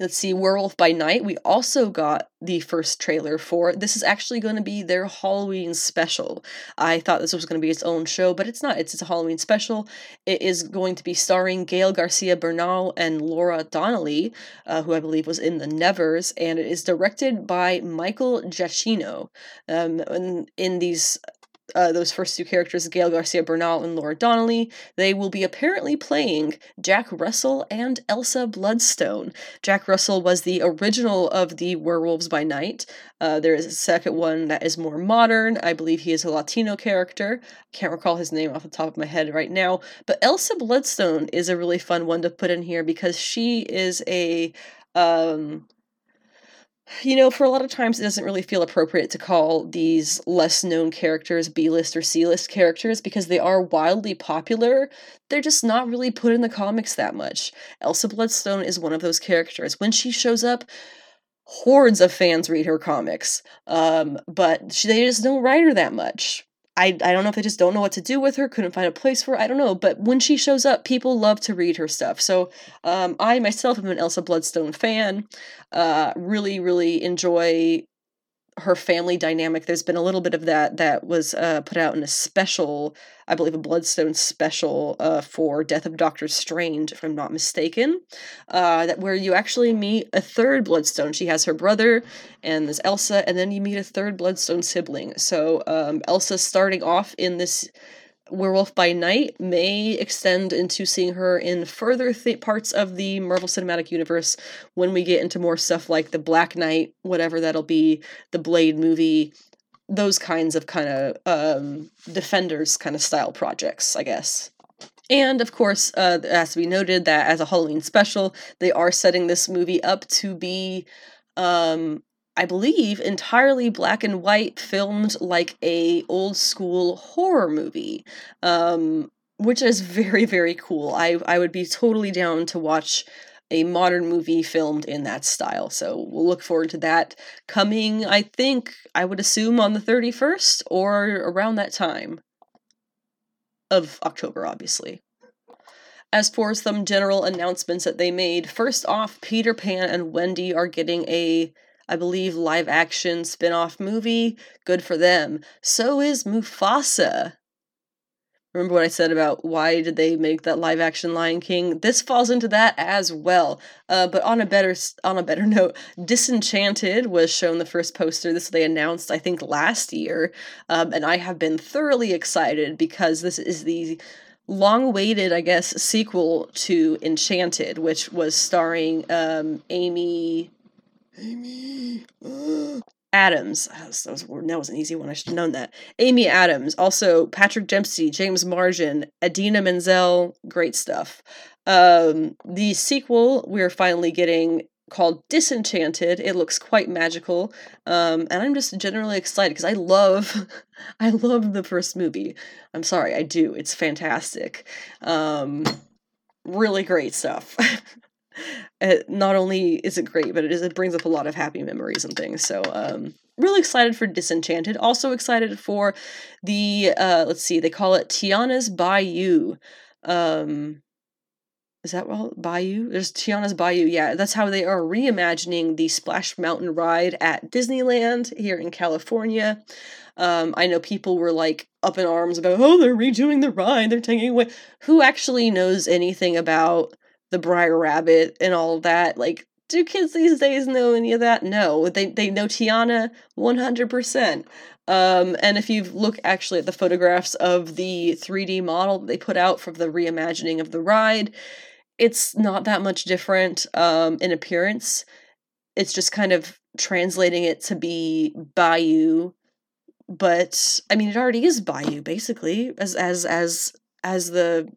let's see, Werewolf by Night. We also got the first trailer for. This is actually going to be their Halloween special. I thought this was going to be its own show, but it's not. It's, it's a Halloween special. It is going to be starring Gael Garcia Bernal and Laura Donnelly, uh, who I believe was in The Nevers, and it is directed by Michael Giacchino. Um, in, in these uh, those first two characters, Gael Garcia Bernal and Laura Donnelly, they will be apparently playing Jack Russell and Elsa Bloodstone. Jack Russell was the original of the Werewolves by Night. Uh, there is a second one that is more modern. I believe he is a Latino character. Can't recall his name off the top of my head right now. But Elsa Bloodstone is a really fun one to put in here because she is a um, you know, for a lot of times it doesn't really feel appropriate to call these less known characters B list or C list characters because they are wildly popular. They're just not really put in the comics that much. Elsa Bloodstone is one of those characters. When she shows up, hordes of fans read her comics, um, but she, they just don't write her that much. I, I don't know if they just don't know what to do with her, couldn't find a place for her, I don't know. But when she shows up, people love to read her stuff. So um, I myself am an Elsa Bloodstone fan. Uh, really, really enjoy her family dynamic. There's been a little bit of that that was uh, put out in a special, I believe, a Bloodstone special uh, for Death of Doctor Strange, if I'm not mistaken. Uh, that where you actually meet a third Bloodstone. She has her brother, and there's Elsa, and then you meet a third Bloodstone sibling. So um, Elsa starting off in this Werewolf by Night may extend into seeing her in further th- parts of the Marvel Cinematic Universe when we get into more stuff like the Black Knight, whatever that'll be, the Blade movie, those kinds of kind of um, Defenders kind of style projects, I guess. And of course, uh, it has to be noted that as a Halloween special, they are setting this movie up to be, um, I believe, entirely black and white, filmed like a old school horror movie, um, which is very very cool. I I would be totally down to watch a modern movie filmed in that style. So we'll look forward to that coming, I think, I would assume on the 31st or around that time of October, obviously. As for some general announcements that they made, first off, Peter Pan and Wendy are getting a, I believe, live action spin off movie. Good for them. So is Mufasa. Remember what I said about why did they make that live action Lion King? This falls into that as well. Uh, but on a better on a better *laughs* note, Disenchanted was shown the first poster. This they announced I think last year, um, and I have been thoroughly excited because this is the long-awaited, I guess, sequel to Enchanted, which was starring um, Amy. Amy. Adams. That was, that was, that was an easy one. I should have known that. Amy Adams. Also, Patrick Dempsey, James Marsden, Idina Menzel. Great stuff. Um, the sequel we're finally getting called Disenchanted. It looks quite magical, um, and I'm just generally excited because I love, *laughs* I love the first movie. I'm sorry, I do. It's fantastic. Um, really great stuff. *laughs* it, not only is it great, but it is it brings up a lot of happy memories and things. So um, really excited for Disenchanted. Also excited for the uh, let's see, they call it Tiana's Bayou. Um, is that well Bayou? There's Tiana's Bayou. Yeah, that's how they are reimagining the Splash Mountain ride at Disneyland here in California. Um, I know people were like up in arms about, oh, they're redoing the ride, they're taking away. Who actually knows anything about the Br'er Rabbit and all that. Like, do kids these days know any of that? No, they they know Tiana one hundred percent. Um, and if you look actually at the photographs of the 3D model they put out for the reimagining of the ride, it's not that much different um, in appearance. It's just kind of translating it to be Bayou, but I mean it already is Bayou basically as as as as the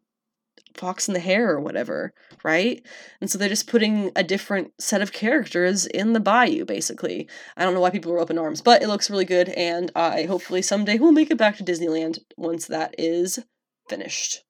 Fox and the Hare or whatever, right? And so they're just putting a different set of characters in the bayou, basically. I don't know why people are up in arms, but it looks really good, and I hopefully someday will make it back to Disneyland once that is finished.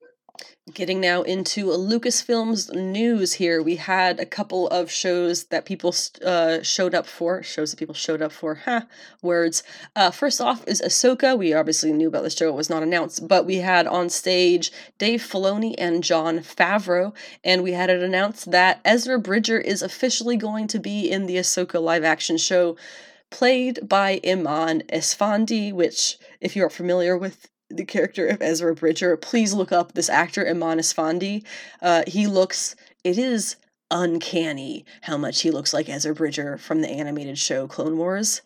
Getting now into Lucasfilm's news here, we had a couple of shows that people uh, showed up for. Shows that people showed up for. Ha, words. Uh, first off is Ahsoka. We obviously knew about the show; it was not announced, but we had on stage Dave Filoni and Jon Favreau, and we had it announced that Ezra Bridger is officially going to be in the Ahsoka live-action show played by Eman Esfandi, which, if you're familiar with the character of Ezra Bridger, please look up this actor, Eman Esfandi. Uh, he looks, it is uncanny how much he looks like Ezra Bridger from the animated show Clone Wars.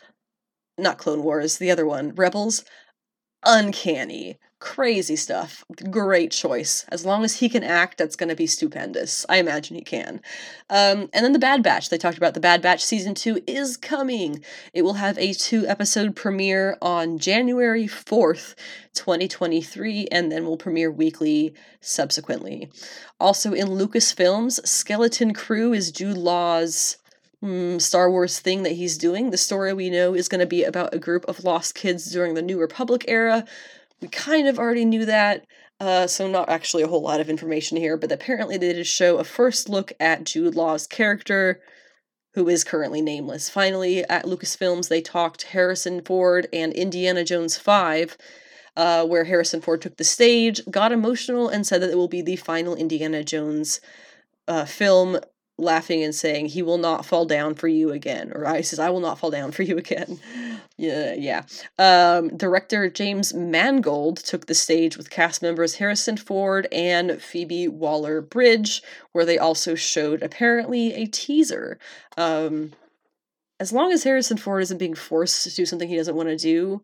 Not Clone Wars, the other one, Rebels. Uncanny crazy stuff. Great choice. As long as he can act, that's going to be stupendous. I imagine he can. Um, and then The Bad Batch. They talked about The Bad Batch season two is coming. It will have a two episode premiere on January 4th, 2023, and then will premiere weekly subsequently. Also in Lucasfilms, Skeleton Crew is Jude Law's. Mm, Star Wars thing that he's doing. The story we know is going to be about a group of lost kids during the New Republic era we kind of already knew that, uh, so not actually a whole lot of information here, but apparently they did show a first look at Jude Law's character, who is currently nameless. Finally, at Lucasfilms, they talked Harrison Ford and Indiana Jones 5, uh, where Harrison Ford took the stage, got emotional, and said that it will be the final Indiana Jones uh, film laughing and saying, "He will not fall down for you again," or I says, "I will not fall down for you again." *laughs* yeah, yeah. Um, director James Mangold took the stage with cast members Harrison Ford and Phoebe Waller Bridge, where they also showed apparently a teaser. Um, as long as Harrison Ford isn't being forced to do something he doesn't want to do,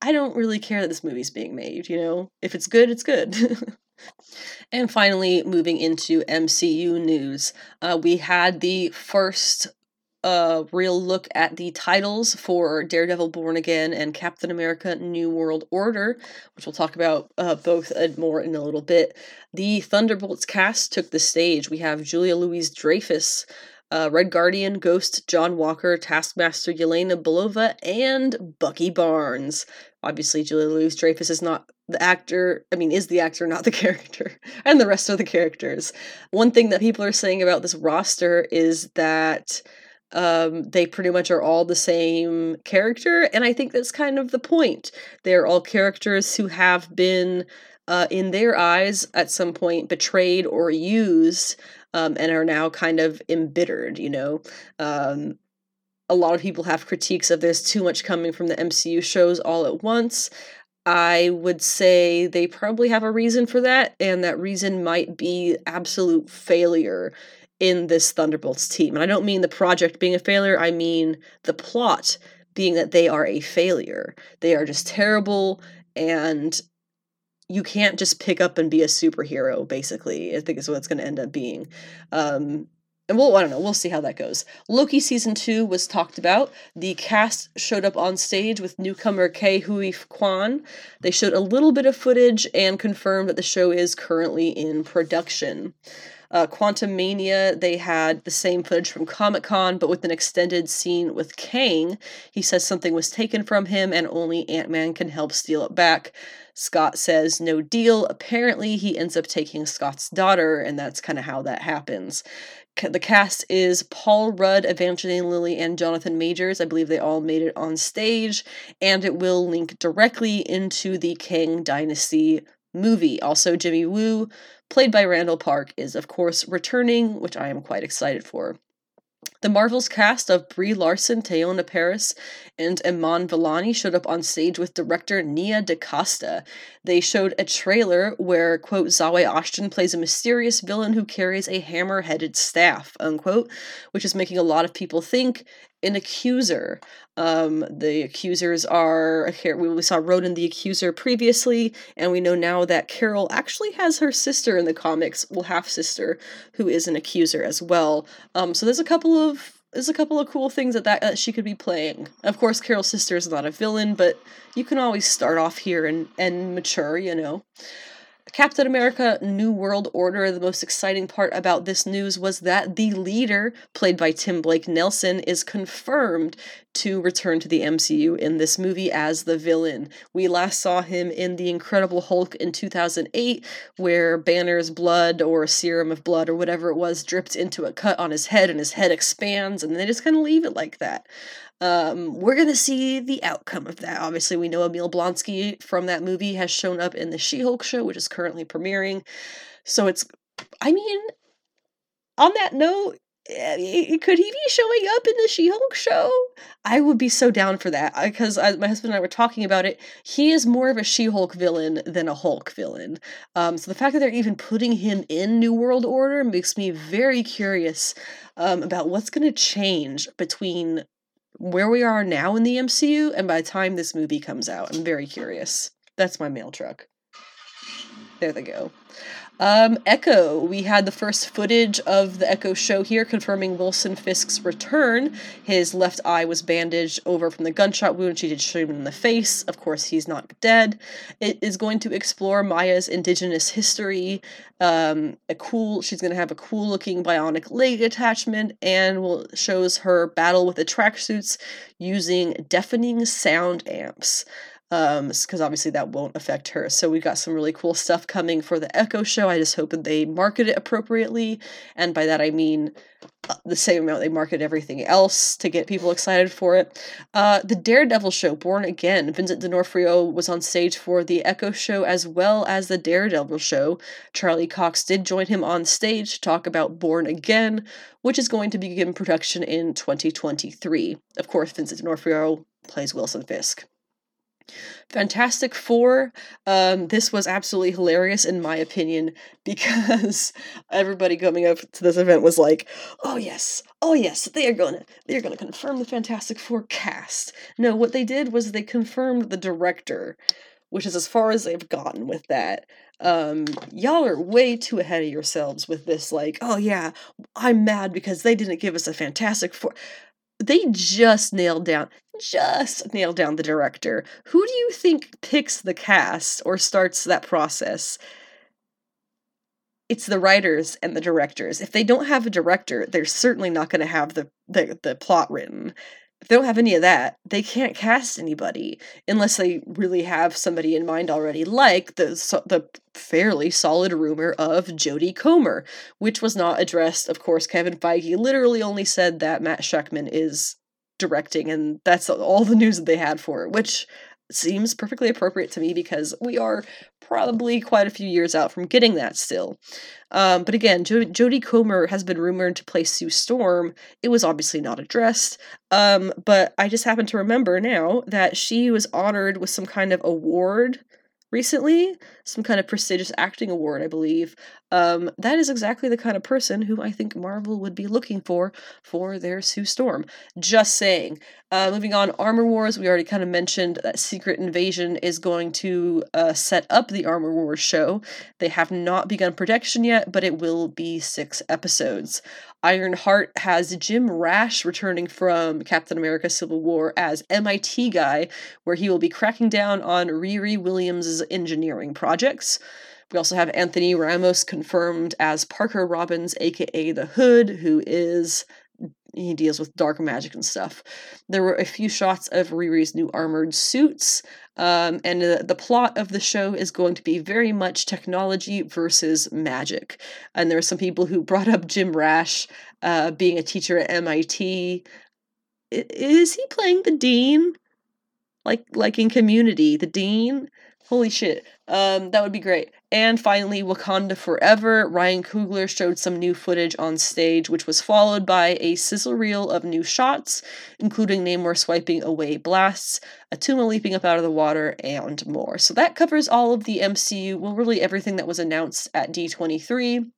I don't really care that this movie's being made. You know, if it's good, it's good. *laughs* And finally, moving into MCU news, uh, we had the first a real look at the titles for Daredevil Born Again and Captain America New World Order, which we'll talk about uh, both more in a little bit. The Thunderbolts cast took the stage. We have Julia Louise Dreyfus, uh, Red Guardian, Ghost, John Walker, Taskmaster Yelena Belova, and Bucky Barnes. Obviously, Julia Louise Dreyfus is not the actor, I mean, is the actor, not the *laughs* character, and the rest of the characters. One thing that people are saying about this roster is that um, they pretty much are all the same character, and I think that's kind of the point. They're all characters who have been, uh, in their eyes, at some point betrayed or used, um, and are now kind of embittered, you know? Um, a lot of people have critiques of there's too much coming from the MCU shows all at once. I would say they probably have a reason for that, and that reason might be absolute failure in this Thunderbolts team. And I don't mean the project being a failure, I mean the plot being that they are a failure. They are just terrible, and you can't just pick up and be a superhero, basically, I think is what it's going to end up being. Um, and we'll I don't know, we'll see how that goes. Loki season two was talked about. The cast showed up on stage with newcomer Ke Huy Quan. They showed a little bit of footage and confirmed that the show is currently in production. Uh, Quantumania, they had the same footage from Comic Con, but with an extended scene with Kang. He says something was taken from him and only Ant Man can help steal it back. Scott says no deal. Apparently, he ends up taking Scott's daughter, and that's kind of how that happens the cast is Paul Rudd, Evangeline Lilly, and Jonathan Majors. I believe they all made it on stage, and it will link directly into the Kang Dynasty movie. Also, Jimmy Woo, played by Randall Park, is of course returning, which I am quite excited for. The Marvel's cast of Brie Larson, Teyonah Parris, and Iman Vellani showed up on stage with director Nia DaCosta. They showed a trailer where, quote, Zawe Ashton plays a mysterious villain who carries a hammer headed staff, unquote, which is making a lot of people think an accuser. Um, the accusers are we saw Ronan the accuser previously, and we know now that Carol actually has her sister in the comics, well half sister, who is an accuser as well. Um, so there's a couple of there's a couple of cool things that, that that she could be playing. Of course, Carol's sister is not a villain, but you can always start off here and and mature, you know. Captain America New World Order, the most exciting part about this news was that the leader, played by Tim Blake Nelson, is confirmed to return to the MCU in this movie as the villain. We last saw him in The Incredible Hulk in 2008, where Banner's blood or serum of blood or whatever it was dripped into a cut on his head and his head expands, and they just kind of leave it like that. Um, we're gonna see the outcome of that. Obviously, we know Emil Blonsky from that movie has shown up in the She-Hulk show, which is currently premiering. So it's, I mean, on that note, eh, could he be showing up in the She-Hulk show? I would be so down for that because my husband and I were talking about it. He is more of a She-Hulk villain than a Hulk villain. Um, so the fact that they're even putting him in New World Order makes me very curious um, about what's going to change between where we are now in the MCU and by the time this movie comes out. I'm very curious. That's my mail truck. There they go. Um, Echo. We had the first footage of the Echo show here, confirming Wilson Fisk's return. His left eye was bandaged over from the gunshot wound she did shoot him in the face. Of course, he's not dead. It is going to explore Maya's indigenous history. Um, a cool. She's going to have a cool looking bionic leg attachment, and will shows her battle with the tracksuits using deafening sound amps um because obviously that won't affect her. So we've got some really cool stuff coming for the echo show. I just hope that they market it appropriately. And by that i mean uh, the same amount they market everything else to get people excited for it. Uh the daredevil show born again. Vincent d'onofrio was on stage for the echo show as well as the daredevil show. Charlie cox did join him on stage to talk about born again which is going to begin production in 2023 of course vincent d'onofrio plays wilson fisk Fantastic Four, um, this was absolutely hilarious in my opinion *laughs* because everybody coming up to this event was like, "Oh yes, oh yes, they are gonna they are gonna confirm the Fantastic Four cast." No, what they did was they confirmed the director, which is as far as they've gotten with that. Um, y'all are way too ahead of yourselves with this. Like, oh yeah, I'm mad because they didn't give us a Fantastic Four they just nailed down just nailed down the director. Who do you think picks the cast or starts that process? It's the writers and the directors. If they don't have a director, they're certainly not going to have the, the the plot written they don't have any of that, they can't cast anybody unless they really have somebody in mind already, like the the fairly solid rumor of Jodie Comer, which was not addressed. Of course, Kevin Feige literally only said that Matt Shakman is directing, and that's all the news that they had for it, which seems perfectly appropriate to me because we are probably quite a few years out from getting that still. Um, but again, jo- Jodie Comer has been rumored to play Sue Storm. It was obviously not addressed, um, but I just happen to remember now that she was honored with some kind of award recently, some kind of prestigious acting award, I believe. Um, that is exactly the kind of person who I think Marvel would be looking for for their Sue Storm. Just saying. Uh, moving on, Armor Wars, we already kind of mentioned that Secret Invasion is going to uh, set up the Armor Wars show. They have not begun production yet, but it will be six episodes. Ironheart has Jim Rash returning from Captain America Civil War as MIT guy, where he will be cracking down on Riri Williams' engineering projects. We also have Anthony Ramos confirmed as Parker Robbins, aka the Hood, who is he deals with dark magic and stuff. There were a few shots of Riri's new armored suits, um, and the, the plot of the show is going to be very much technology versus magic. And there are some people who brought up Jim Rash uh, being a teacher at MIT. Is he playing the dean? Like like in Community, the dean? Holy shit. Um, that would be great. And finally, Wakanda Forever. Ryan Coogler showed some new footage on stage, which was followed by a sizzle reel of new shots, including Namor swiping away blasts, Attuma leaping up out of the water, and more. So that covers all of the MCU, well, really everything that was announced at D23.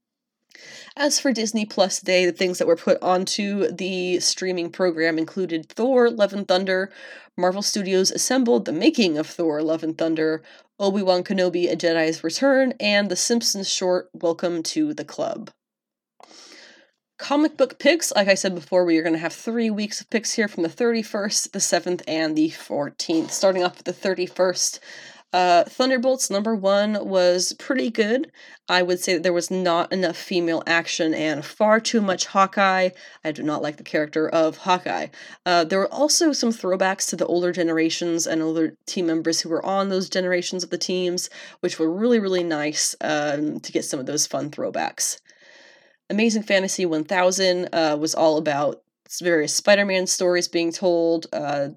As for Disney Plus Day, the things that were put onto the streaming program included Thor, Love and Thunder, Marvel Studios assembled the making of Thor, Love and Thunder, Obi Wan Kenobi, A Jedi's Return, and The Simpsons short Welcome to the Club. Comic book picks, like I said before, we are going to have three weeks of picks here from the 31st, the 7th, and the 14th. Starting off with the 31st, uh, Thunderbolts number one was pretty good. I would say that there was not enough female action and far too much Hawkeye. I do not like the character of Hawkeye. Uh, there were also some throwbacks to the older generations and older team members who were on those generations of the teams, which were really, really nice um, to get some of those fun throwbacks. Amazing Fantasy 1000 uh, was all about various Spider Man stories being told. Uh,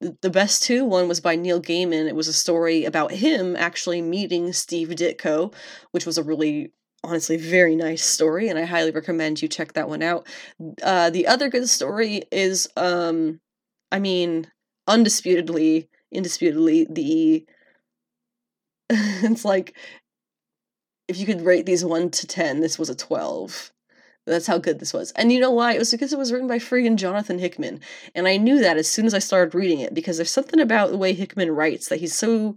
the best two one was by neil gaiman. It was a story about him actually meeting steve ditko which was a really honestly very nice story and i highly recommend you check that one out. Uh, the other good story is um i mean undisputedly indisputably the *laughs* it's like if you could rate these 1 to 10 this was a 12 that's how good this was. And you know why? It was because it was written by friggin' Jonathan Hickman. And I knew that as soon as I started reading it because there's something about the way Hickman writes that he's so.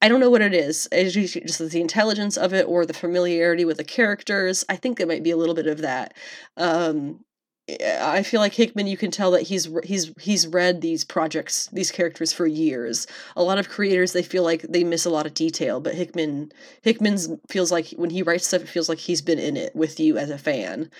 I don't know what it is. It's just the intelligence of it or the familiarity with the characters. I think there might be a little bit of that. Um, I feel like Hickman. You can tell that he's he's he's read these projects, these characters for years. A lot of creators they feel like they miss a lot of detail, but Hickman Hickman's feels like when he writes stuff, it feels like he's been in it with you as a fan.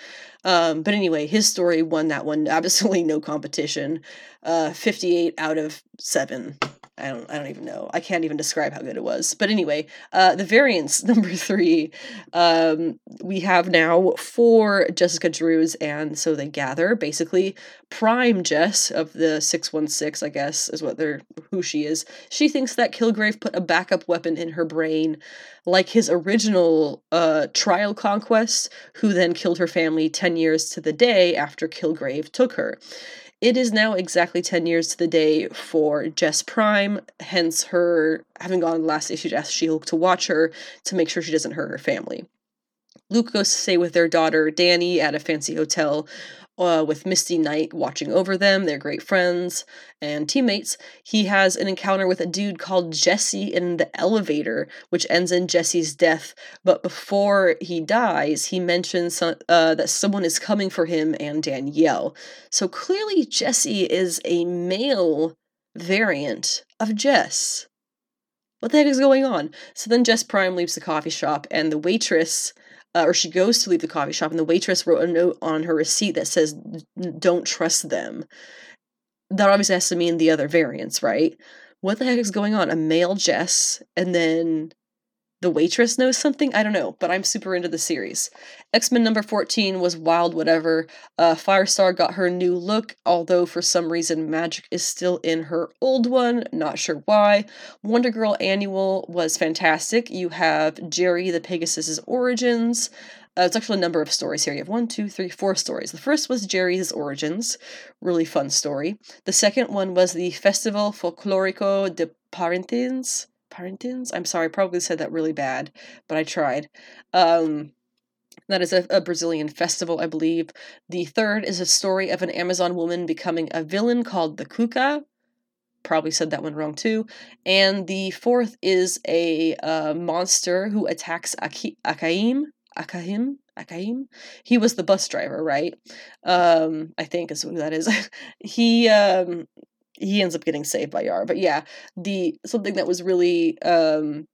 Um, but anyway, his story won that one. *laughs* Absolutely no competition. Uh, Fifty eight out of seven. I don't I don't even know. I can't even describe how good it was. But anyway, uh, the variants *laughs* number three. Um, we have now four Jessica Drews, and so they gather. Basically, Prime Jess of the six one six, I guess, is what they're who she is. She thinks that Kilgrave put a backup weapon in her brain, like his original uh, trial conquest, who then killed her family ten years to the day after Kilgrave took her. It is now exactly 10 years to the day for Jess Prime, hence her having gone last issue to ask She Hulk to watch her to make sure she doesn't hurt her family. Luke goes to stay with their daughter Danny at a fancy hotel. Uh, with Misty Knight watching over them. They're great friends and teammates. He has an encounter with a dude called Jesse in the elevator, which ends in Jesse's death. But before he dies, he mentions uh, that someone is coming for him and Danielle. So clearly, Jesse is a male variant of Jess. What the heck is going on? So then Jess Prime leaves the coffee shop, and the waitress uh, or she goes to leave the coffee shop, and the waitress wrote a note on her receipt that says, "Don't trust them." That obviously has to mean the other variants, right? What the heck is going on? A male Jess, and then the waitress knows something? I don't know, but I'm super into the series. X Men number 14 was wild, whatever. Uh, Firestar got her new look, although for some reason magic is still in her old one. Not sure why. Wonder Girl Annual was fantastic. You have Jerry the Pegasus's origins. Uh, it's actually a number of stories here. You have one, two, three, four stories. The first was Jerry's origins, really fun story. The second one was the Festival Folclorico de Parintins, Parintins. I'm sorry, I probably said that really bad, but I tried. Um, that is a, a, Brazilian festival, I believe. The third is a story of an Amazon woman becoming a villain called the Kuka. Probably said that one wrong too. And the fourth is a uh, monster who attacks Aki- Akaim. Akahim? Akaim? He was the bus driver, right? Um, I think is who that is. *laughs* he um, he ends up getting saved by Yara. But yeah, the something that was really um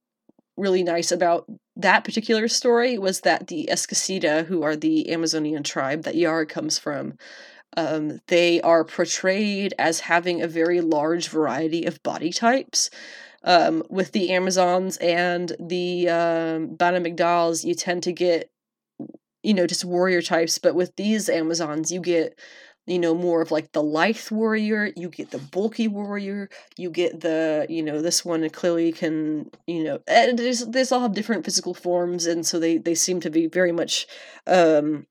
really nice about that particular story was that the Esquecida, who are the Amazonian tribe that Yara comes from, um, they are portrayed as having a very large variety of body types. Um, with the Amazons and the um, Bana Migdals, you tend to get, you know, just warrior types, but with these Amazons, you get you know more of like the lithe warrior you get the bulky warrior you get the you know this one clearly can you know and they all have different physical forms and so they they seem to be very much um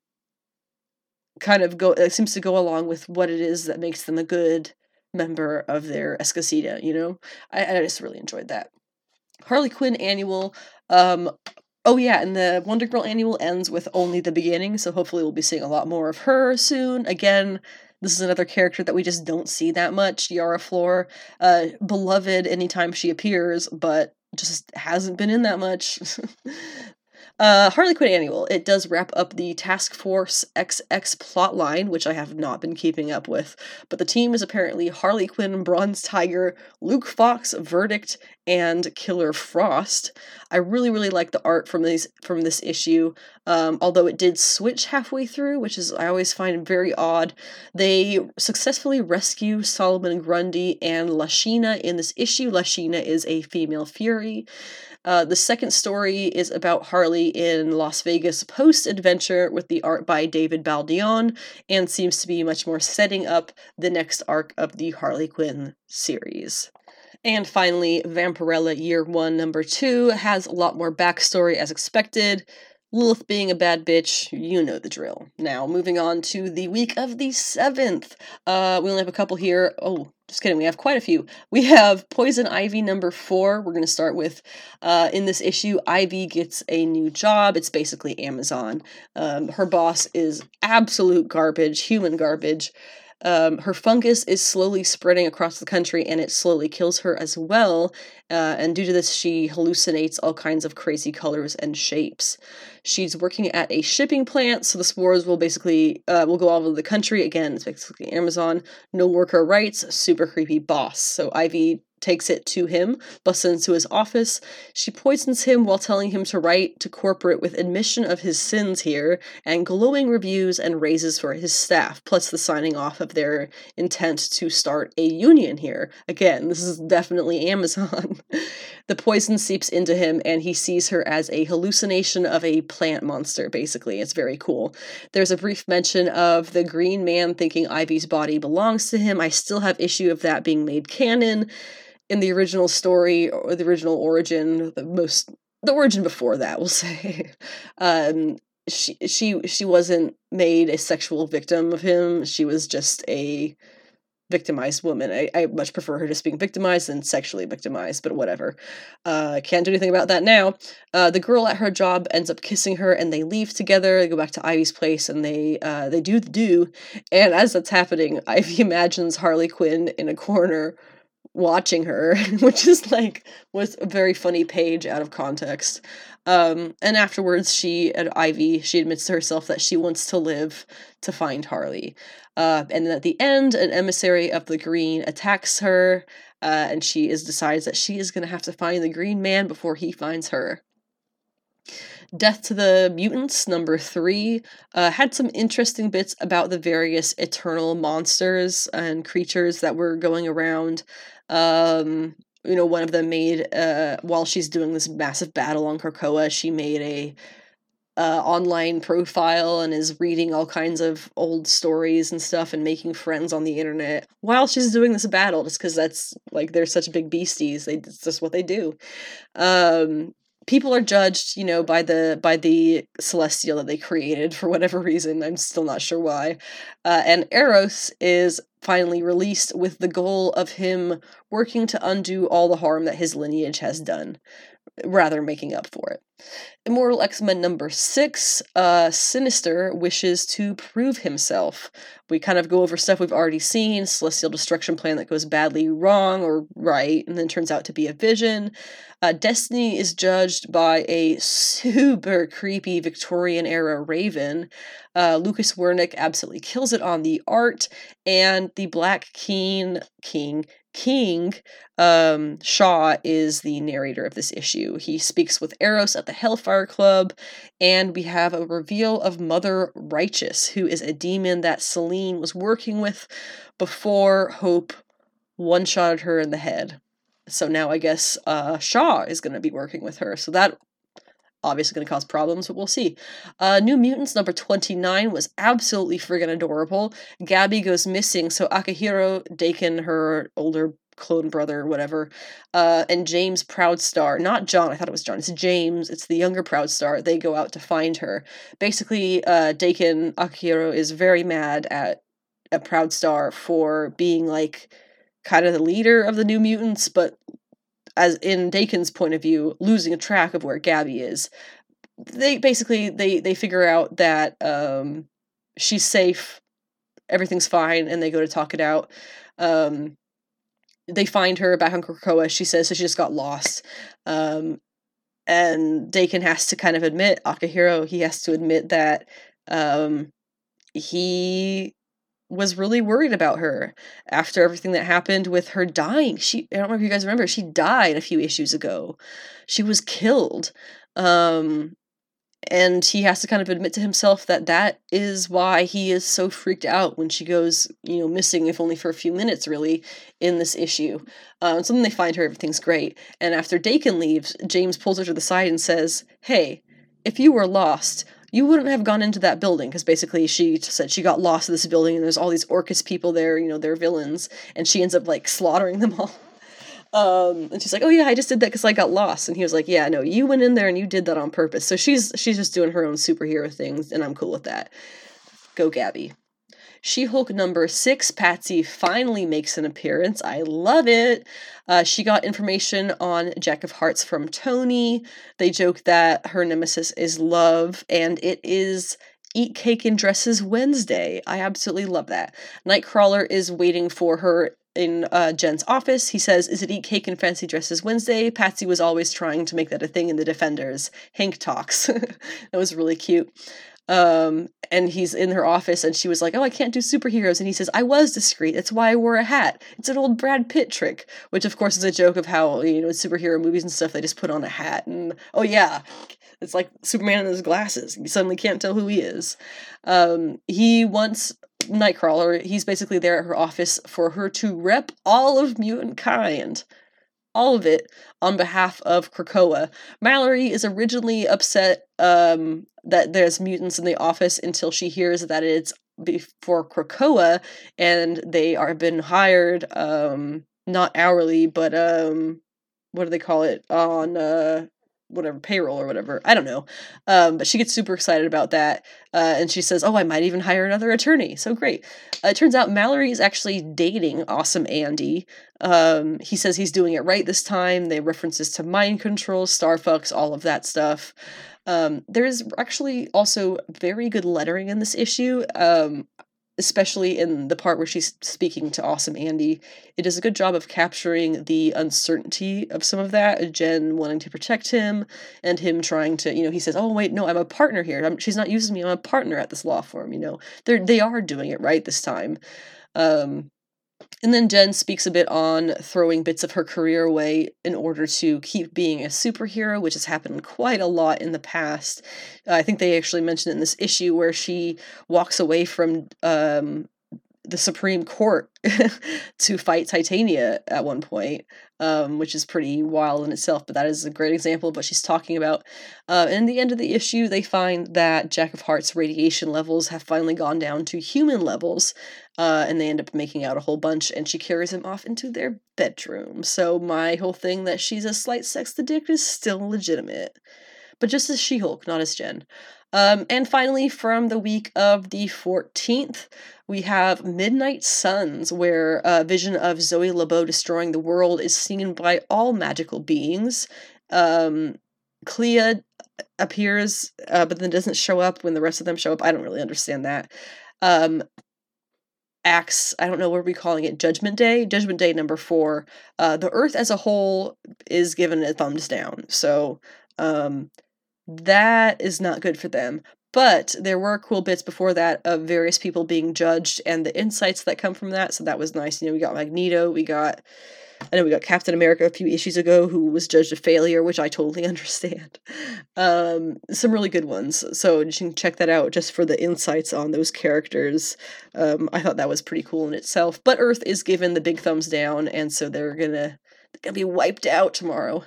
kind of go it seems to go along with what it is that makes them a good member of their esquecida you know? I, I just really enjoyed that. Harley quinn annual um Oh yeah, and the Wonder Girl annual ends with only the beginning, so hopefully we'll be seeing a lot more of her soon. Again, this is another character that we just don't see that much. Yara Flor, uh, beloved anytime she appears, but just hasn't been in that much. *laughs* Uh, Harley Quinn Annual. It does wrap up the Task Force XX plotline, which I have not been keeping up with. But the team is apparently Harley Quinn, Bronze Tiger, Luke Fox, Verdict, and Killer Frost. I really, really like the art from these from this issue. Um, although it did switch halfway through, which is I always find very odd. They successfully rescue Solomon Grundy and Lashina in this issue. Lashina is a female Fury. Uh, the second story is about Harley in Las Vegas post adventure with the art by David Baldeón and seems to be much more setting up the next arc of the Harley Quinn series. And finally, Vampirella Year 1, Number 2 has a lot more backstory as expected. Lilith being a bad bitch, you know the drill. Now, moving on to the week of the 7th. Uh, we only have a couple here. Oh, just kidding, we have quite a few. We have Poison Ivy number 4. We're going to start with, uh, in this issue, Ivy gets a new job. It's basically Amazon. Um, her boss is absolute garbage, human garbage. Um, her fungus is slowly spreading across the country and it slowly kills her as well. Uh, and due to this, she hallucinates all kinds of crazy colors and shapes. She's working at a shipping plant, so the spores will basically uh, will go all over the country. Again, it's basically Amazon. No worker rights. Super creepy boss. So Ivy takes it to him, busts into his office. She poisons him while telling him to write to corporate with admission of his sins here, and glowing reviews and raises for his staff, plus the signing off of their intent to start a union here. Again, this is definitely Amazon. *laughs* the poison seeps into him, and he sees her as a hallucination of a plant monster, basically. It's very cool. There's a brief mention of the green man thinking Ivy's body belongs to him. I still have issue of that being made canon in the original story or the original origin, the most the origin before that, we'll *laughs* say, um, she she she wasn't made a sexual victim of him. She was just a victimized woman. I, I much prefer her just being victimized than sexually victimized, but whatever. Uh, can't do anything about that now. Uh, the girl at her job ends up kissing her, and they leave together. They go back to Ivy's place, and they uh, they do the do. And as that's happening, *laughs* Ivy imagines Harley Quinn in a corner watching her, *laughs* which is like was a very funny page out of context. Um, and afterwards, she at Ivy she admits to herself that she wants to live to find Harley. Uh, and then at the end, an emissary of the Green attacks her, uh, and she is decides that she is going to have to find the Green Man before he finds her. Death to the Mutants, number three, uh, had some interesting bits about the various eternal monsters and creatures that were going around. Um, you know, one of them made, uh, while she's doing this massive battle on Krakoa, she made a uh, online profile and is reading all kinds of old stories and stuff and making friends on the internet while she's doing this battle just because that's like they're such big beasties. They it's just what they do. Um people are judged you know by the by the celestial that they created for whatever reason i'm still not sure why uh, and eros is finally released with the goal of him working to undo all the harm that his lineage has done rather making up for it. Immortal X-Men number six, uh, Sinister wishes to prove himself. We kind of go over stuff we've already seen, Celestial Destruction Plan that goes badly wrong or right, and then turns out to be a vision. Uh, Destiny is judged by a super creepy Victorian era Raven. Uh, Lucas Werneck absolutely kills it on the art, and the Black King King King, um, Shaw is the narrator of this issue. He speaks with Eros at the Hellfire Club, and we have a reveal of Mother Righteous, who is a demon that Selene was working with before Hope one shotted her in the head. So now I guess uh, Shaw is going to be working with her. So that obviously going to cause problems, but we'll see. Uh, New Mutants number 29 was absolutely friggin' adorable. Gabby goes missing, so Akihiro Daken, her older clone brother, whatever, uh, and James Proudstar, not John, I thought it was John, it's James, it's the younger Proudstar, they go out to find her. Basically, uh, Daken Akihiro is very mad at a Proudstar for being like kind of the leader of the New Mutants, but as in Daken's point of view, losing a track of where Gabby is. They basically they they figure out that um, she's safe, everything's fine, and they go to talk it out. Um, they find her back on Krakoa. She says so she just got lost. Um, and Daken has to kind of admit, Akihiro. he has to admit that um, he was really worried about her after everything that happened with her dying. She I don't know if you guys remember, she died a few issues ago. She was killed. Um and he has to kind of admit to himself that that is why he is so freaked out when she goes, you know, missing, if only for a few minutes, really, in this issue. Um, so then they find her, everything's great. And after Daken leaves, James pulls her to the side and says, Hey, if you were lost, you wouldn't have gone into that building because basically she said she got lost in this building and there's all these Orchis people there, you know, they're villains, and she ends up like slaughtering them all. *laughs* Um, and she's like, "Oh yeah, I just did that because I got lost." And he was like, "Yeah, no, you went in there and you did that on purpose." So she's she's just doing her own superhero things, and I'm cool with that. Go, Gabby. She Hulk number six, Patsy, finally makes an appearance. I love it. Uh, she got information on Jack of Hearts from Tony. They joke that her nemesis is love, and it is Eat Cake and Dresses Wednesday. I absolutely love that. Nightcrawler is waiting for her in uh, Jen's office. He says, Is it Eat Cake and Fancy Dresses Wednesday? Patsy was always trying to make that a thing in the Defenders. Hank talks. *laughs* that was really cute. Um, and he's in her office and she was like, Oh, I can't do superheroes. And he says, I was discreet. That's why I wore a hat. It's an old Brad Pitt trick, which of course is a joke of how, you know, superhero movies and stuff, they just put on a hat. And oh, yeah, it's like Superman in his glasses. You suddenly can't tell who he is. Um, he wants Nightcrawler, he's basically there at her office for her to rep all of mutant kind all of it on behalf of Krakoa. Mallory is originally upset um, that there's mutants in the office until she hears that it's before Krakoa and they are been hired um, not hourly but um, what do they call it on uh, whatever payroll or whatever. I don't know. Um, but she gets super excited about that. Uh, and she says, Oh, I might even hire another attorney. So great. Uh, it turns out Mallory is actually dating Awesome Andy. Um, he says he's doing it right this time. They references to mind control, Starfox, all of that stuff. Um, there is actually also very good lettering in this issue. Um, especially in the part where she's speaking to Awesome Andy, it does a good job of capturing the uncertainty of some of that. Jen wanting to protect him, and him trying to, you know, he says, "Oh wait, no, I'm a partner here. I'm, she's not using me. I'm a partner at this law firm." You know, they're they are doing it right this time. Um, and then Jen speaks a bit on throwing bits of her career away in order to keep being a superhero, which has happened quite a lot in the past. Uh, I think they actually mentioned it in this issue where she walks away from um, the Supreme Court *laughs* to fight Titania at one point, um, which is pretty wild in itself, but that is a great example of what she's talking about. Uh, and in the end of the issue, they find that Jack of Hearts' radiation levels have finally gone down to human levels, uh, and they end up making out a whole bunch, and she carries him off into their bedroom. So my whole thing that she's a slight sex addict is still legitimate. But just as She Hulk, not as Jen. Um, and finally, from the week of the 14th, we have Midnight Suns, where a vision of Zoe Laveau destroying the world is seen by all magical beings. Um, Clea appears, uh, but then doesn't show up when the rest of them show up. I don't really understand that. Um, acts i don't know what we're we calling it judgment day judgment day number four uh, the earth as a whole is given a thumbs down so um, that is not good for them. But there were cool bits before that of various people being judged and the insights that come from that. So that was nice. You know, we got Magneto, we got I know we got Captain America a few issues ago who was judged a failure, which I totally *laughs* understand. Um, some really good ones. So you can check that out just for the insights on those characters. Um, I thought that was pretty cool in itself. But Earth is given the big thumbs down, and so they're gonna they're gonna be wiped out tomorrow.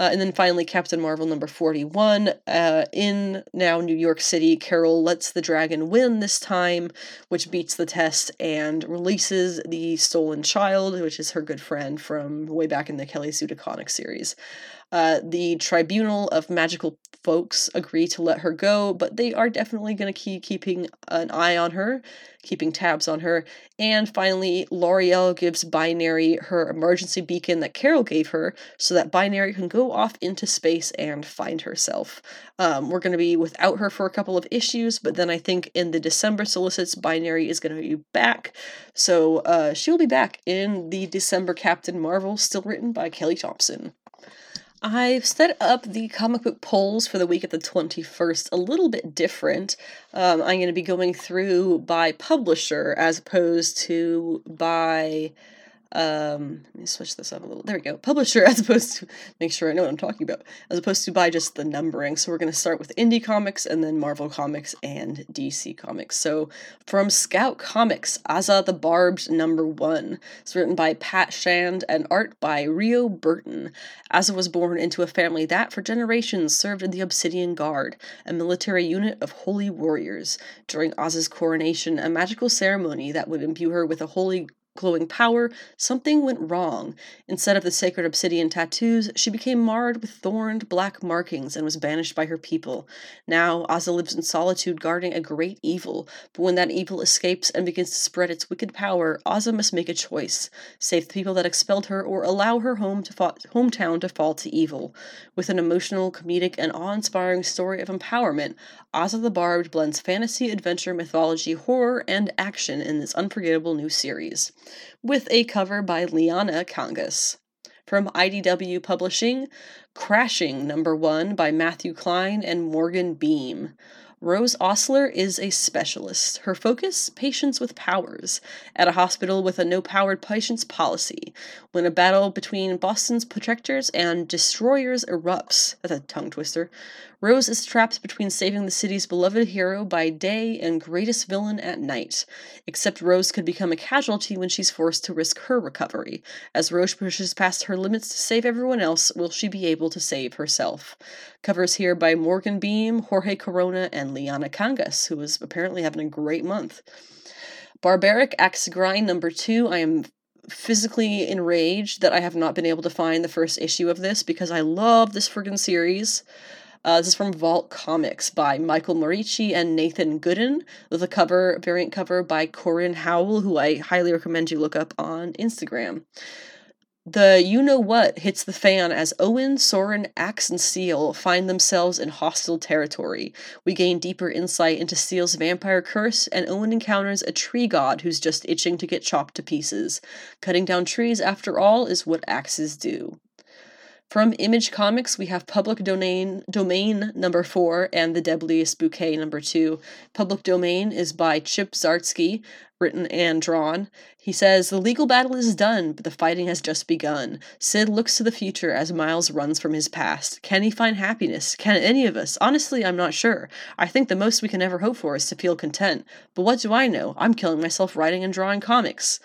Uh, and then finally, Captain Marvel number 41. Uh, in now New York City, Carol lets the dragon win this time, which beats the test and releases the stolen child, which is her good friend from way back in the Kelly Sue DeConnick series. Uh, the Tribunal of Magical Folks agree to let her go, but they are definitely going to keep keeping an eye on her, keeping tabs on her. And finally, L'Oreal gives Binary her emergency beacon that Carol gave her so that Binary can go off into space and find herself. Um, we're going to be without her for a couple of issues, but then I think in the December solicits, Binary is going to be back. So uh, she'll be back in the December Captain Marvel, still written by Kelly Thompson. I've set up the comic book polls for the week of the 21st a little bit different. Um, I'm going to be going through by publisher as opposed to by um let me switch this up a little there we go publisher *laughs* as opposed to make sure i know what i'm talking about as opposed to by just the numbering. So we're going to start with indie comics and then marvel comics and dc comics. So from scout comics Aza the barbed number one. It's written by pat shand and art by rio burton. Aza was born into a family that for generations served in the obsidian guard a military unit of holy warriors. During Aza's coronation a magical ceremony that would imbue her with a holy glowing power, something went wrong. Instead of the sacred obsidian tattoos, she became marred with thorned black markings and was banished by her people. Now, Aza lives in solitude guarding a great evil, but when that evil escapes and begins to spread its wicked power, Aza must make a choice save the people that expelled her or allow her home to fa- hometown to fall to evil. With an emotional, comedic, and awe inspiring story of empowerment, Aza the Barbed blends fantasy, adventure, mythology, horror, and action in this unforgettable new series with a cover by Liana Kangas. From IDW Publishing, Crashing Number One by Matthew Klein and Morgan Beem. Rose Osler is a specialist. Her focus patients with powers at a hospital with a no powered patients policy. When a battle between Boston's protectors and destroyers erupts, that's a tongue twister, Rose is trapped between saving the city's beloved hero by day and greatest villain at night. Except Rose could become a casualty when she's forced to risk her recovery. As Rose pushes past her limits to save everyone else, will she be able to save herself? Covers here by Morgan Beem, Jorge Corona, and Liana Kangas, who is apparently having a great month. Barbaric Axe Grind number two. I am physically enraged that I have not been able to find the first issue of this because I love this friggin' series. Uh, this is from Vault Comics by Michael Moreci and Nathan Gooden, with a cover variant cover by Corin Howell, who I highly recommend you look up on Instagram. The you know what hits the fan as Owen, Soren, Axe, and Seal find themselves in hostile territory. We gain deeper insight into Seal's vampire curse, and Owen encounters a tree god who's just itching to get chopped to pieces. Cutting down trees, after all, is what axes do. From Image Comics, we have Public Domain Domain number 4 and The Deadliest Bouquet number 2. Public Domain is by Chip Zdarsky, written and drawn. He says, The legal battle is done, but the fighting has just begun. Sid looks to the future as Miles runs from his past. Can he find happiness? Can any of us? Honestly, I'm not sure. I think the most we can ever hope for is to feel content. But what do I know? I'm killing myself writing and drawing comics.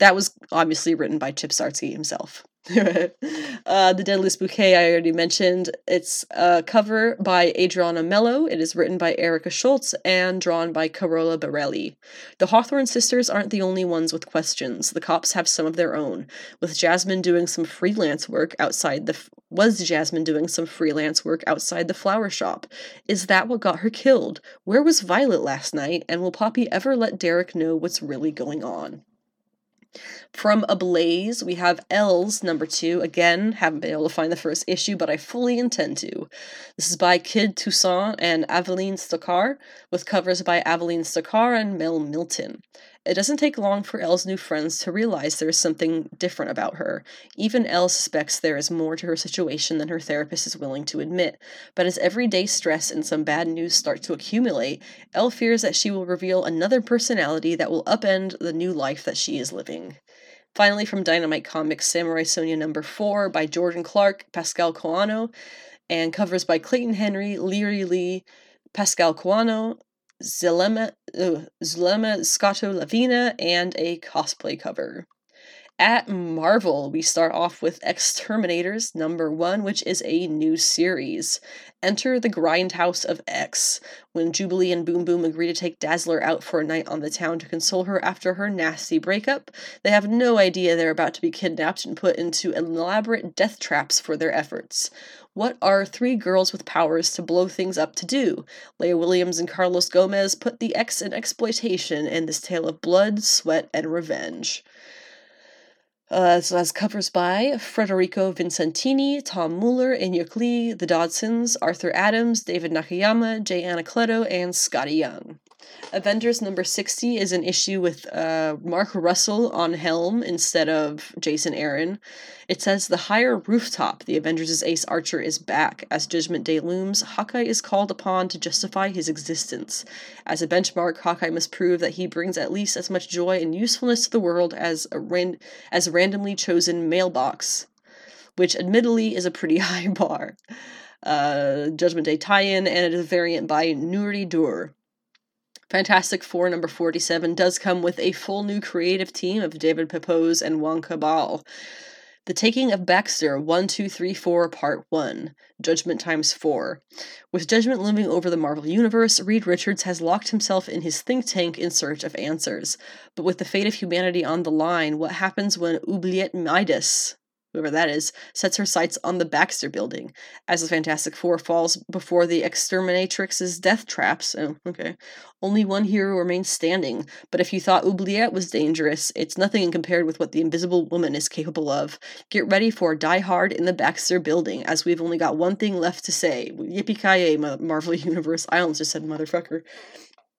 That was obviously written by Chip Zdarsky himself. *laughs* uh, the Deadliest Bouquet, I already mentioned. It's a cover by Adriana Melo. It is written by Erica Schultz and drawn by Carola Borelli. The Hawthorne sisters aren't the only ones with questions. The cops have some of their own, with Jasmine doing some freelance work outside the. F- was Jasmine doing some freelance work outside the flower shop? Is that what got her killed? Where was Violet last night? And will Poppy ever let Derek know what's really going on? From Ablaze, we have Els number two. Again, haven't been able to find the first issue, but I fully intend to. This is by Kid Toussaint and Aveline Stokart, with covers by Aveline Stokart and Mel Milton. It doesn't take long for Elle's new friends to realize there is something different about her. Even Elle suspects there is more to her situation than her therapist is willing to admit. But as everyday stress and some bad news start to accumulate, Elle fears that she will reveal another personality that will upend the new life that she is living. Finally, from Dynamite Comics, Samurai Sonja number 4 by Jordan Clark, Pasquale Qualano, and covers by Clayton Henry, Leirix Li, Pasquale Qualano, Zulema, uh, Scotto Lavina, and a cosplay cover. At Marvel, we start off with X-Terminators number one, which is a new series. Enter the Grindhouse of X. When Jubilee and Boom Boom agree to take Dazzler out for a night on the town to console her after her nasty breakup, they have no idea they're about to be kidnapped and put into elaborate death traps for their efforts. What are three girls with powers to blow things up to do? Leah Williams and Carlos Gomez put the X in exploitation in this tale of blood, sweat, and revenge. Uh, so has covers by Federico Vicentini, Tom Muller, Inhyuk Lee, The Dodsons, Arthur Adams, David Nakayama, Jay Anacleto, and Skottie Young. Avengers number 60 is an issue with uh, Mark Russell on helm instead of Jason Aaron. It says the higher rooftop, the Avengers' Ace Archer is back. As Judgment Day looms, Hawkeye is called upon to justify his existence. As a benchmark, Hawkeye must prove that he brings at least as much joy and usefulness to the world as a ran- as a randomly chosen mailbox, which admittedly is a pretty *laughs* high bar. Uh, Judgment Day tie-in, and it is a variant by Nuri Dur. Fantastic Four number 47 does come with a full new creative team of David Pepose and Juan Cabal. The Taking of Baxter 1234 Part 1 Judgment Times 4. With Judgment looming over the Marvel Universe, Reed Richards has locked himself in his think tank in search of answers. But with the fate of humanity on the line, what happens when Oubliette Midas, whoever that is, sets her sights on the Baxter building. As the Fantastic Four falls before the Exterminatrix's death traps, oh, okay, only one hero remains standing. But if you thought Oubliette was dangerous, it's nothing compared with what the Invisible Woman is capable of. Get ready for Die Hard in the Baxter building, as we've only got one thing left to say. Yippee-ki-yay, Marvel *laughs* Universe. I almost just said motherfucker.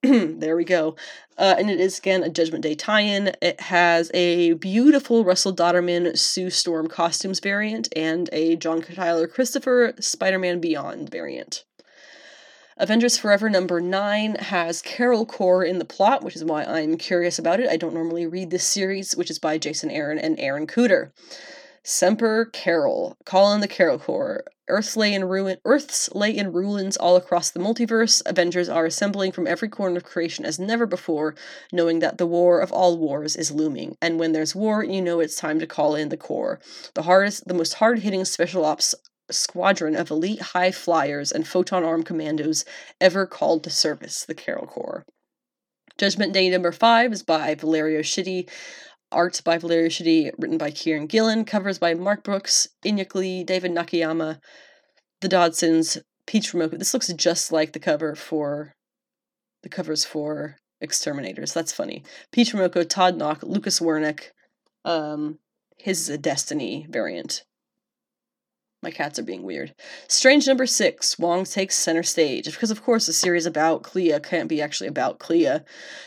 *clears throat* there we go. Uh, and it is again a Judgment Day tie-in. It has a beautiful Russell Dauterman Sue Storm costumes variant and a John Tyler Christopher Spider-Man Beyond variant. Avengers Forever number 9 has Carol Corps in the plot, which is why I'm curious about it. I don't normally read this series, which is by Jason Aaron and Aaron Kuder. Semper Carol, call in the Carol Corps. Earth's lay in ruin Earth's lay in ruins all across the multiverse. Avengers are assembling from every corner of creation as never before, knowing that the war of all wars is looming. And when there's war, you know it's time to call in the Corps. The hardest the most hard-hitting special ops squadron of elite high flyers and photon arm commandos ever called to service, the Carol Corps. Judgment Day number five is by Valerio Schiti art by Valerio Schiti, written by Kieran Gillen, covers by Mark Brooks, Inhyuk Lee, David Nakayama, the Dodsons, Peach Momoko. This looks just like the cover for the covers for X-Terminators. That's funny. Peach Momoko, Todd Nauck, Lucas Werneck. Um, his is a Destiny variant. My cats are being weird. Strange number six. Wong takes center stage. Because, of course, the series about Clea can't be actually about Clea.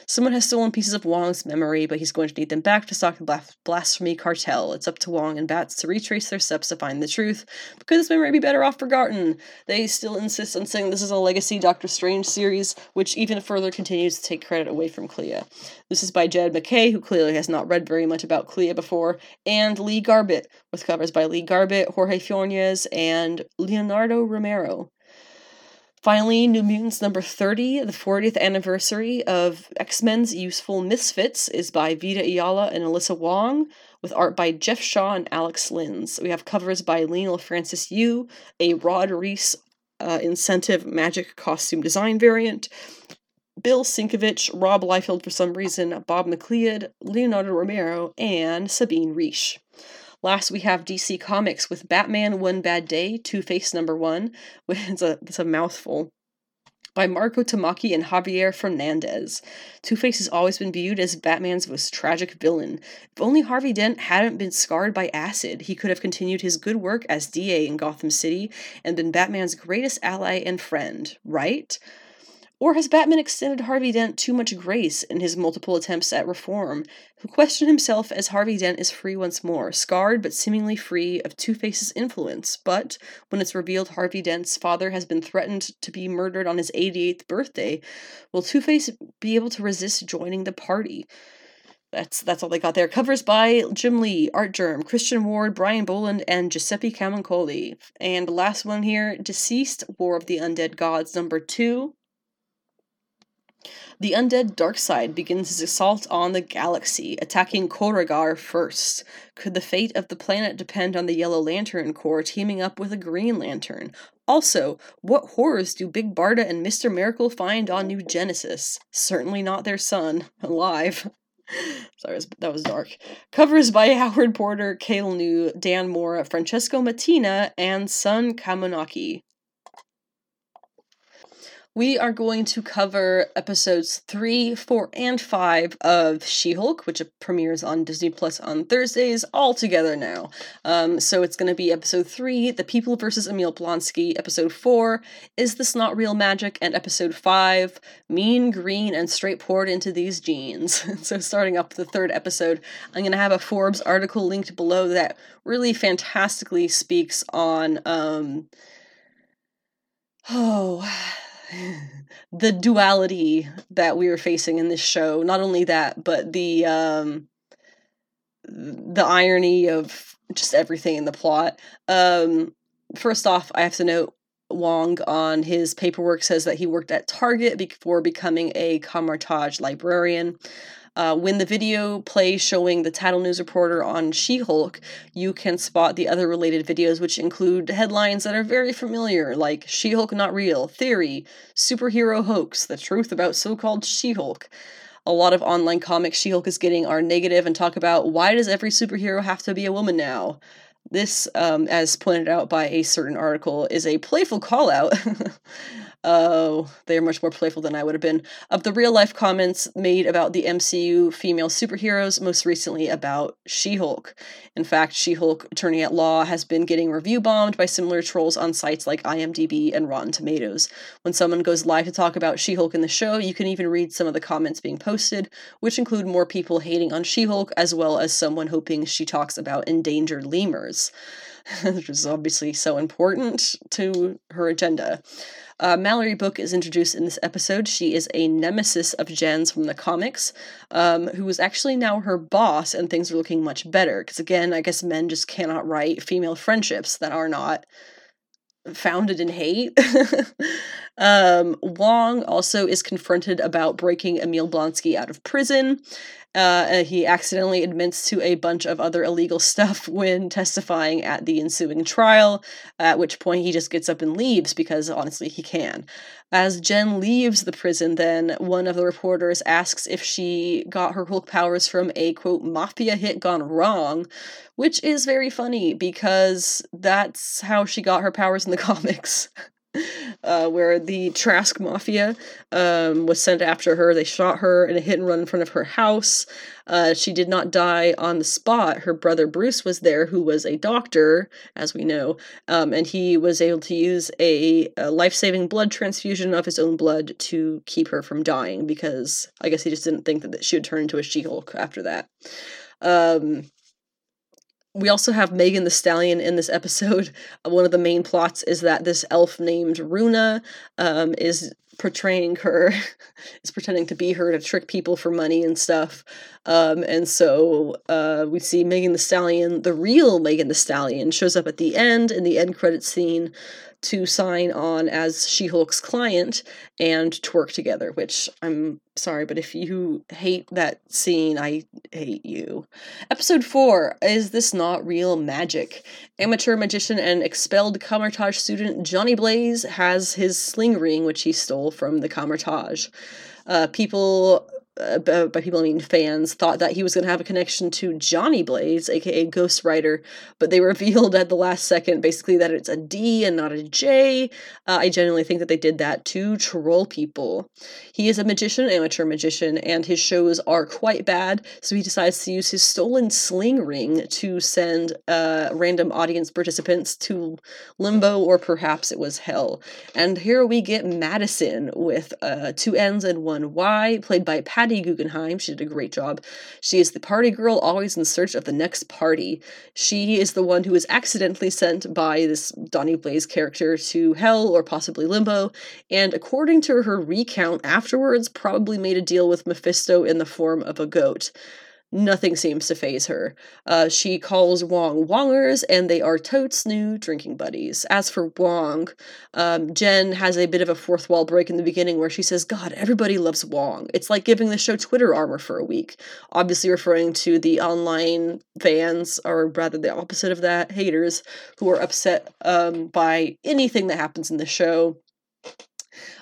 Someone has stolen pieces of Wong's memory, but he's going to need them back to stop the blasphemy cartel. It's up to Wong and Bats to retrace their steps to find the truth. Because this memory be better off forgotten. They still insist on saying this is a legacy Doctor Strange series, which even further continues to take credit away from Clea. This is by Jed MacKay, who clearly has not read very much about Clea before, and Lee Garbett, with covers by Lee Garbett, Jorge Fornes, and Leonardo Romero. Finally, New Mutants number 30, the 40th anniversary of X Men's Useful Misfits, is by Vita Ayala and Alyssa Wong, with art by Jeff Shaw and Alex Lins. We have covers by Leinil Francis Yu, a Rod Reis uh, incentive magic costume design variant, Bill Sienkiewicz, Rob Liefeld for some reason, Bob McLeod, Leonardo Romero, and Sabine Riche. Last, we have DC Comics with Batman One Bad Day, Two Face number one. *laughs* It's a, it's a mouthful. By Mariko Tamaki and Javier Fernandez. Two Face has always been viewed as Batman's most tragic villain. If only Harvey Dent hadn't been scarred by acid, he could have continued his good work as DA in Gotham City and been Batman's greatest ally and friend, right? Or has Batman extended Harvey Dent too much grace in his multiple attempts at reform, who question himself as Harvey Dent is free once more, scarred but seemingly free of Two Face's influence? But when it's revealed Harvey Dent's father has been threatened to be murdered on his 88th birthday, will Two Face be able to resist joining the party? That's that's all they got there. Covers by Jim Lee, Artgerm, Christian Ward, Brian Boland, and Giuseppe Camuncoli. And last one here, DCeased War of the Undead Gods, number two. The undead Darkseid begins his assault on the galaxy, attacking Korugar first. Could the fate of the planet depend on the Yellow Lantern Corps teaming up with a Green Lantern? Also, what horrors do Big Barda and Mr. Miracle find on New Genesis? Certainly not their son, alive. *laughs* Sorry, that was dark. Covers by Howard Porter, Kael Ngu, Dan Mora, Francesco Mattina, and Sun Kamonaki we are going to cover episodes 3, 4, and 5 of She Hulk, which premieres on Disney Plus on Thursdays, all together now. Um, so it's going to be episode 3, The People versus Emil Blonsky, episode 4, Is This Not Real Magic, and episode 5, Mean, Green, and Straight Poured Into These Jeans. *laughs* so starting up the third episode, I'm going to have a Forbes article linked below that really fantastically speaks on. Um, *sighs* oh the duality that we were facing in this show. Not only that, but the um, the irony of just everything in the plot. Um, first off, I have to note Wong on his paperwork says that he worked at Target before becoming a Kamar-Taj librarian. Uh, when the video plays showing the title News reporter on She Hulk, you can spot the other related videos, which include headlines that are very familiar, like She Hulk Not Real, Theory, Superhero Hoax, The Truth About So Called She Hulk. A lot of online comics She Hulk is getting are negative and talk about why does every superhero have to be a woman now? This, um, as pointed out by a certain article, is a playful call out *laughs* Oh, they are much more playful than I would have been. Of the real life comments made about the MCU female superheroes, most recently about She Hulk. In fact, She Hulk Attorney at Law has been getting review bombed by similar trolls on sites like IMDb and Rotten Tomatoes. When someone goes live to talk about She Hulk in the show, you can even read some of the comments being posted, which include more people hating on She Hulk as well as someone hoping she talks about endangered lemurs. *laughs* which is obviously so important to her agenda. Uh, Mallory Book is introduced in this episode. She is a nemesis of Jen's from the comics, um, who is actually now her boss, and things are looking much better. Because again, I guess men just cannot write female friendships that are not founded in hate. *laughs* um, Wong also is confronted about breaking Emil Blonsky out of prison. Uh, he accidentally admits to a bunch of other illegal *laughs* stuff when testifying at the ensuing trial, at which point he just gets up and leaves because honestly he can. As Jen leaves the prison, then one of the reporters asks if she got her Hulk powers from a quote mafia hit gone wrong, which is very funny because that's how she got her powers in the *laughs* comics uh, where the Trask Mafia um, was sent after her. They shot her in a hit and run in front of her house. Uh, she did not die on the spot. Her brother Bruce was there, who was a doctor, as we know, um, and he was able to use a, a life saving blood transfusion of his own blood to keep her from dying because I guess he just didn't think that she would turn into a She Hulk after that. Um, we also have Megan the Stallion in this episode. *laughs* One of the main plots is that this elf named Runa um, is portraying her, *laughs* is pretending to be her to trick people for money and stuff. Um, and so uh, we see Megan the Stallion, the real Megan the Stallion, shows up at the end in the end credit scene to sign on as She Hulk's client and to work together, which I'm sorry, but if you hate that scene, I hate you. Episode 4 Is This Not Real Magic? Amateur magician and expelled Kamar-Taj student Donnie Blaze has his sling ring, which he stole from the Kamar-Taj. Uh, people uh, by people I mean fans, thought that he was going to have a connection to Johnny Blaze, aka Ghost Rider, but they *laughs* revealed at the last second basically that it's a D and not a J. Uh, I genuinely think that they did that to troll people. He is a magician, amateur magician, and his shows are quite bad, so he decides to use his stolen sling ring to send uh, random audience participants to limbo or perhaps it was hell. And here we get Madison with uh, two N's and one Y, played by Pat Patty Guggenheim. She did a great job. She is the party girl, always in search of the next party. She is the one who is accidentally sent by this Donnie Blaze character to hell or possibly limbo, and according to her recount afterwards, probably made a deal with Mephisto in the form of a goat nothing seems to phase her. Uh, she calls Wong Wongers, and they are totes new drinking buddies. As for Wong, um, Jen has a bit of a fourth wall break in the beginning where she says, God, everybody loves Wong. It's like giving the show Twitter armor for a week. Obviously, referring to the online fans, or rather the opposite of that, haters, who are upset um, by anything that happens in the show.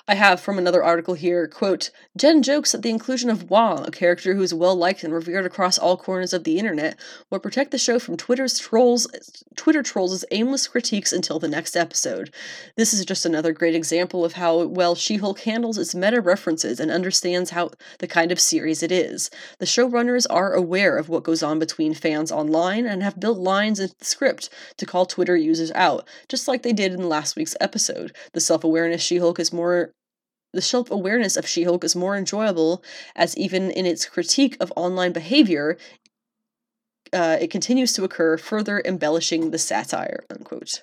I have from another article here, quote, Jen jokes that the inclusion of Wong, a character who is well liked and revered across all corners of the internet, will protect the show from Twitter's trolls Twitter trolls' aimless critiques until the next episode. This is just another great example of how well She-Hulk handles its meta references and understands how the kind of series it is. The showrunners are aware of what goes on between fans online and have built lines in the script to call Twitter users out, just like they did in last week's episode. The self-awareness She-Hulk is more the self awareness of She Hulk is more enjoyable, as even in its critique of online behavior, uh, it continues to occur, further embellishing the satire. Unquote.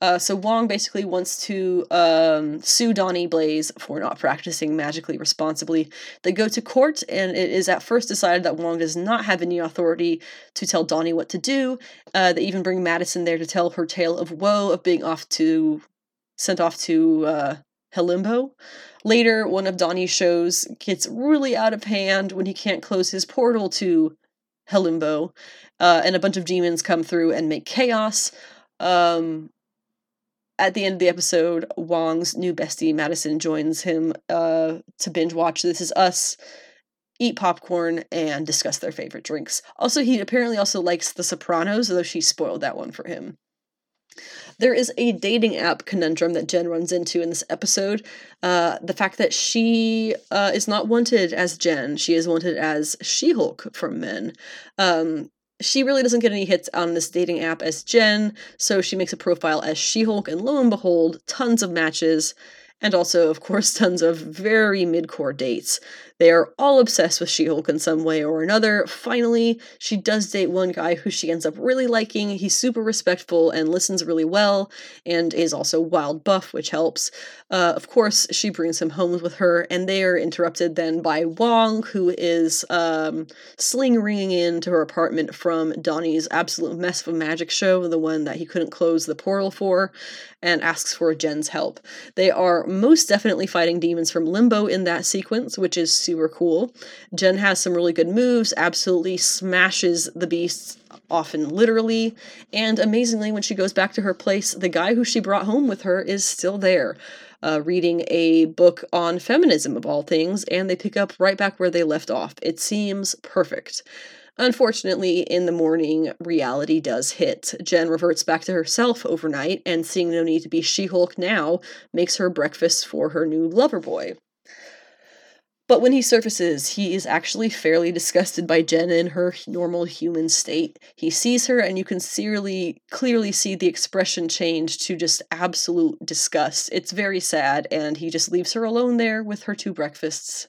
Uh, so Wong basically wants to um, sue Donnie Blaze for not practicing magically responsibly. They go to court, and it is at first decided that Wong does not have any authority to tell Donnie what to do. Uh, they even bring Madison there to tell her tale of woe of being off to sent off to uh, Helimbo. Later, one of Donnie's shows gets really out of hand when he can't close his portal to Helimbo, uh, and a bunch of demons come through and make chaos. Um, at the end of the episode, Wong's new bestie Madison joins him uh, to binge watch This Is Us, eat popcorn, and discuss their favorite drinks. Also, he apparently also likes The Sopranos, although she spoiled that one for him. There is a dating app conundrum that Jen runs into in this episode. Uh, the fact that she uh, is not wanted as Jen, she is wanted as She Hulk from men. Um, she really doesn't get any hits on this dating app as Jen, so she makes a profile as She Hulk, and lo and behold, tons of matches and also, of course, tons of very mid core dates. They are all obsessed with She Hulk in some way or another. Finally, she does date one guy who she ends up really liking. He's super respectful and listens really well, and is also wild buff, which helps. Uh, of course, she brings him home with her, and they are interrupted then by Wong, who is um, sling ringing into her apartment from Donnie's absolute mess of a magic show, the one that he couldn't close the portal for, and asks for Jen's help. They are most definitely fighting demons from Limbo in that sequence, which is super cool. Jen has some really good moves, absolutely smashes the beasts often literally, and amazingly, when she goes back to her place, the guy who she brought home with her is still there. Uh, reading a book on feminism of all things, and they pick up right back where they left off. It seems perfect. Unfortunately, in the morning, reality does hit. Jen reverts back to herself overnight, and seeing no need to be She Hulk now, makes her breakfast for her new lover boy. But when he surfaces, he is actually fairly disgusted by Jen in her normal human state. He sees her, and you can clearly, clearly see the expression change to just absolute disgust. It's very sad, and he just leaves her alone there with her two breakfasts.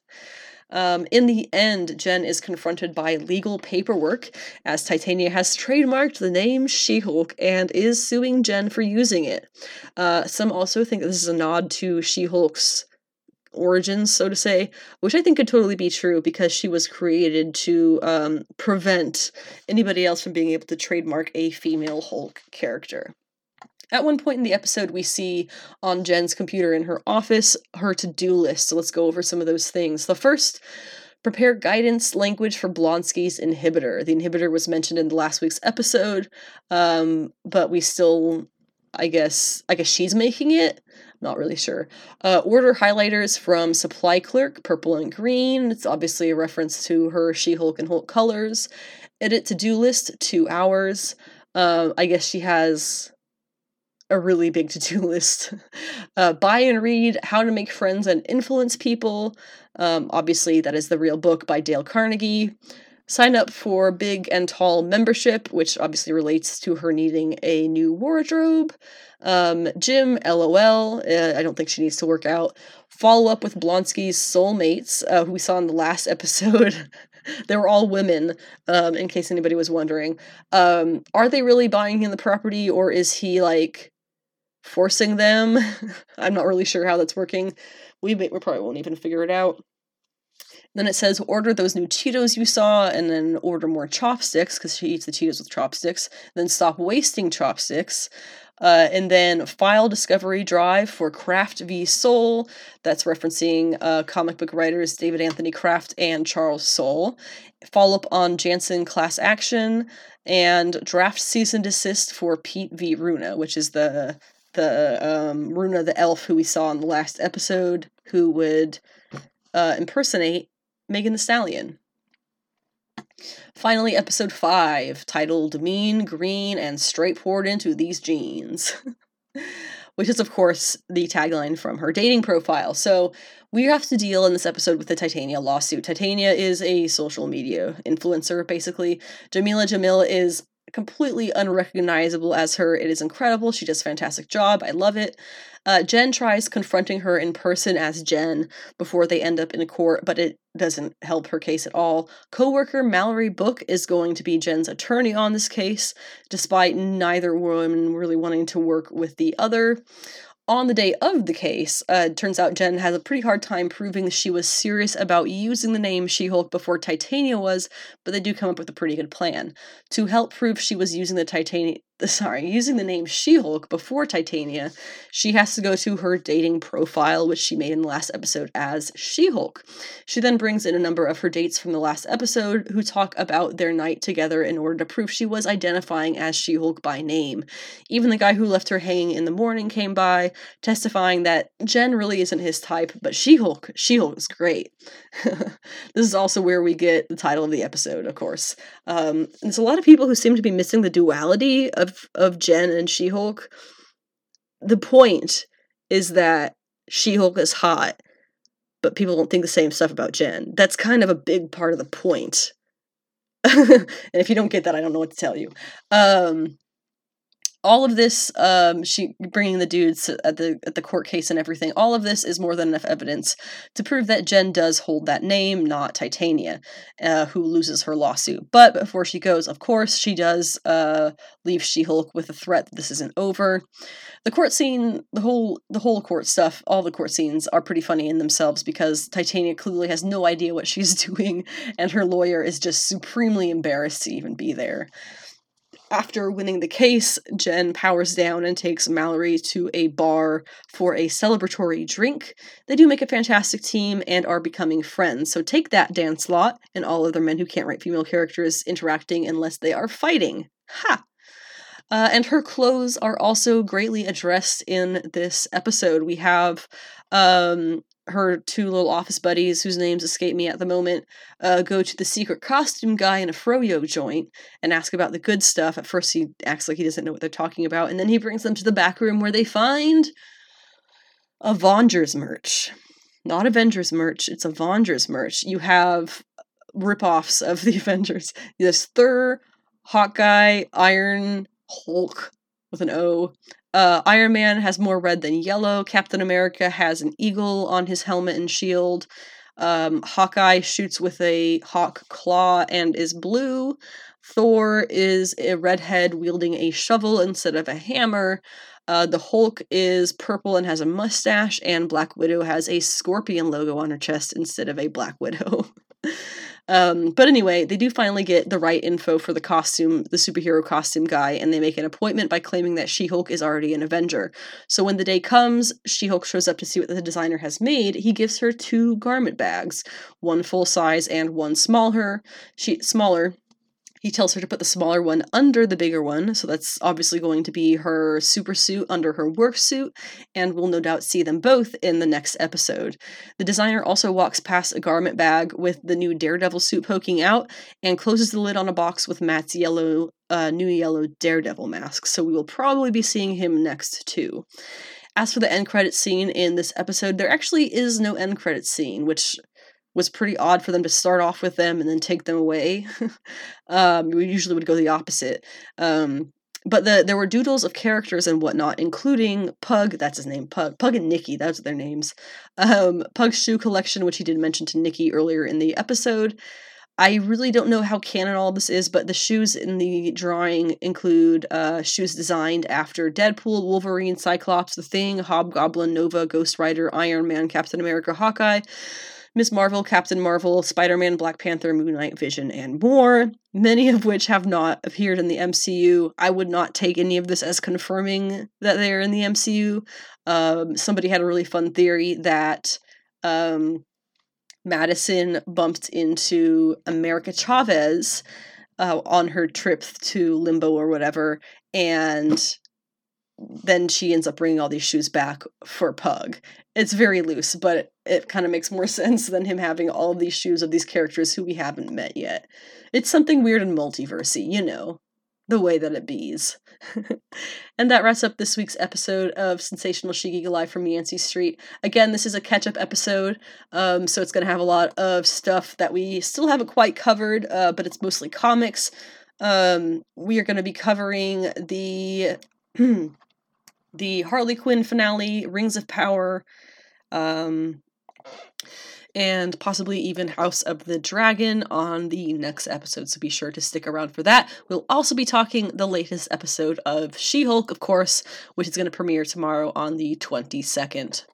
Um, in the end, Jen is confronted by legal paperwork as Titania has trademarked the name She Hulk and is suing Jen for using it. Uh, some also think this is a nod to She Hulk's origins, so to say, which I think could totally be true because she was created to um, prevent anybody else from being able to trademark a female Hulk character. At one point in the episode, we see on Jen's computer in her office her to do list. So let's go over some of those things. The first, prepare guidance language for Blonsky's inhibitor. The inhibitor was mentioned in the last week's episode, um, but we still, I guess, I guess she's making it. Not really sure. Uh, order highlighters from Supply Clerk, purple and green. It's obviously a reference to her She Hulk and Hulk colors. Edit to do list, two hours. Uh, I guess she has a really big to do *laughs* list. Uh, buy and read How to Make Friends and Influence People. Um, obviously, that is the real book by Dale Carnegie. Sign up for Big and Tall membership, which obviously relates to her needing a new wardrobe. Um, Gym, LOL. Uh, I don't think she needs to work out. Follow up with Blonsky's soulmates, uh, who we saw in the last *laughs* episode. they were all women, um, in case anybody was wondering. Um, are they really buying him the property, or is he like forcing them. *laughs* I'm not really sure how that's working. We we probably won't even figure it out. Then it says order those new Cheetos you saw, and then order more chopsticks because she eats the Cheetos with chopsticks. Then stop wasting chopsticks. Uh, and then file discovery drive for Kraft v Soule. That's referencing uh, comic book writers David Anthony Kraft and Charles Soule. Follow up on Jansen class action and draft cease and desist for Pete v Runa, which is the the um, Runa the elf who we saw in the last episode, who would uh, impersonate Megan the Stallion. Finally, episode 5, titled Mean, Green, and Straight Poured Into These Jeans. *laughs* Which is, of course, the tagline from her dating profile. So, we have to deal in this episode with the Titania lawsuit. Titania is a social media influencer, basically. Jameela Jamil is completely unrecognizable as her. It is incredible. She does a fantastic job. I love it. Uh, Jen tries confronting her in person as Jen before they end up in court, but it doesn't help her case at all. Coworker Mallory Book is going to be Jen's attorney on this case, despite neither woman really wanting to work with the other on the day of the case, uh, turns out Jen has a pretty hard time proving she was serious about using the name She Hulk before Titania was, but they do come up with a pretty good plan. To help prove she was using the Titania *laughs* sorry, using the name She-Hulk before Titania, she has to go to her dating profile, which she made in the last episode as She-Hulk. She then brings in a number of her dates from the last episode who talk about their night together in order to prove she was identifying as She-Hulk by name. Even the guy who left her hanging in the morning came by, testifying that Jen really isn't his type, but She-Hulk, She-Hulk is great. *laughs* this is also where we get the title of the episode, of course. Um, there's a lot of people who seem to be missing the duality of of Jen and She Hulk, the point is that She Hulk is hot, but people don't think the same stuff about Jen. That's kind of a big part of the point. *laughs* and if you don't get that, I don't know what to tell you. Um, all of this um she bringing the dudes at the at the court case and everything all of this is more than enough evidence to prove that jen does hold that name not titania uh, who loses her lawsuit. But before she goes of course she does uh leave she-hulk with a threat that this isn't over. The court scene the whole the whole court stuff all the court scenes are pretty funny in themselves because titania clearly has no idea what she's *laughs* doing and her lawyer is just supremely embarrassed to even be there after winning the case, Jen powers down and takes Mallory to a bar for a celebratory drink. They do make a fantastic team and are becoming friends. So take that, Dan Slott, and all other men who can't write female characters interacting unless they are fighting. Ha! Uh, and her clothes are also greatly addressed in this episode. We have um, her two little office buddies, whose names escape me at the moment, uh, go to the secret costume guy in a froyo joint and ask about the good stuff. At first, he acts like he doesn't know what they're talking about, and then he brings them to the back room where they find Avengers merch. Not Avengers merch, it's Avengers merch. You have ripoffs of the *laughs* Avengers. This Thor, Hawkeye, Iron, Hulk with an O, uh, Iron Man has more red than yellow. Captain America has an eagle on his helmet and shield. Um, Hawkeye shoots with a hawk claw and is blue. Thor is a redhead wielding a shovel instead of a hammer. Uh, the Hulk is purple and has a mustache, and Black Widow has a scorpion logo on her chest instead of a Black Widow. *laughs* Um, but anyway, they do finally get the right info for the costume, the superhero costume guy, and they make an appointment by claiming that She Hulk is already an Avenger. So when the day comes, She Hulk shows up to see what the designer has made. He gives her two garment bags, one full size and one smaller. She smaller. He tells her to put the smaller one under the bigger one, so that's obviously going to be her super suit under her work suit, and we'll no doubt see them both in the next episode. The designer also walks past a garment bag with the new Daredevil suit poking out and closes the lid on a box with Matt's yellow, uh, new yellow Daredevil mask, so we will probably be seeing him next too. As for the end credit scene in this episode, there actually is no end credit scene, which was pretty odd for them to start off with them and then take them away. *laughs* um, we usually would go the opposite. Um, but the there were doodles of characters and whatnot, including Pug, that's his name, Pug, Pug and Nikki, are their names. Um, Pug's shoe collection, which he did mention to Nikki earlier in the episode. I really don't know how canon all this is, but the shoes in the drawing include uh, shoes designed after Deadpool, Wolverine, Cyclops, The Thing, Hobgoblin, Nova, Ghost Rider, Iron Man, Captain America, Hawkeye, Miss Marvel, Captain Marvel, Spider Man, Black Panther, Moon Knight, Vision, and more, many of which have not appeared in the MCU. I would not take any of this as confirming that they're in the MCU. Um, somebody had a really fun theory that um, Madison bumped into America Chavez uh, on her trip to Limbo or whatever, and then she ends up bringing all these shoes back for Pug. It's very loose, but it, kind of makes more *laughs* sense than him having all these shoes of these characters who we haven't met yet. It's something weird and multiversy, you know, the way that it bees. *laughs* and that wraps up this week's episode of Sensational She Live from Yancey Street. Again, this is a catch up episode, um, so it's going to have a lot of stuff that we still haven't quite covered, uh, but it's mostly comics. Um, we are going to be covering the *clears throat* the Harley Quinn finale, Rings of Power, um, and possibly even House of the Dragon on the next episode, so be sure to stick around for that. We'll also be talking the latest episode of She Hulk, of course, which is going to premiere tomorrow on the 22nd.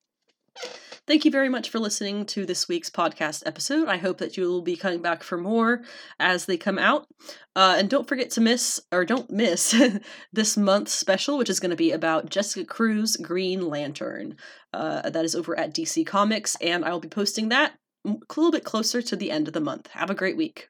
Thank you very much for listening to this week's podcast episode. I hope that you will be coming back for more as they come out. Uh, and don't forget to miss, or don't miss, *laughs* this month's special, which is going to be about Jessica Cruz Green Lantern. Uh, that is over at DC Comics, and I will be posting that a little bit closer to the end of the month. Have a great week.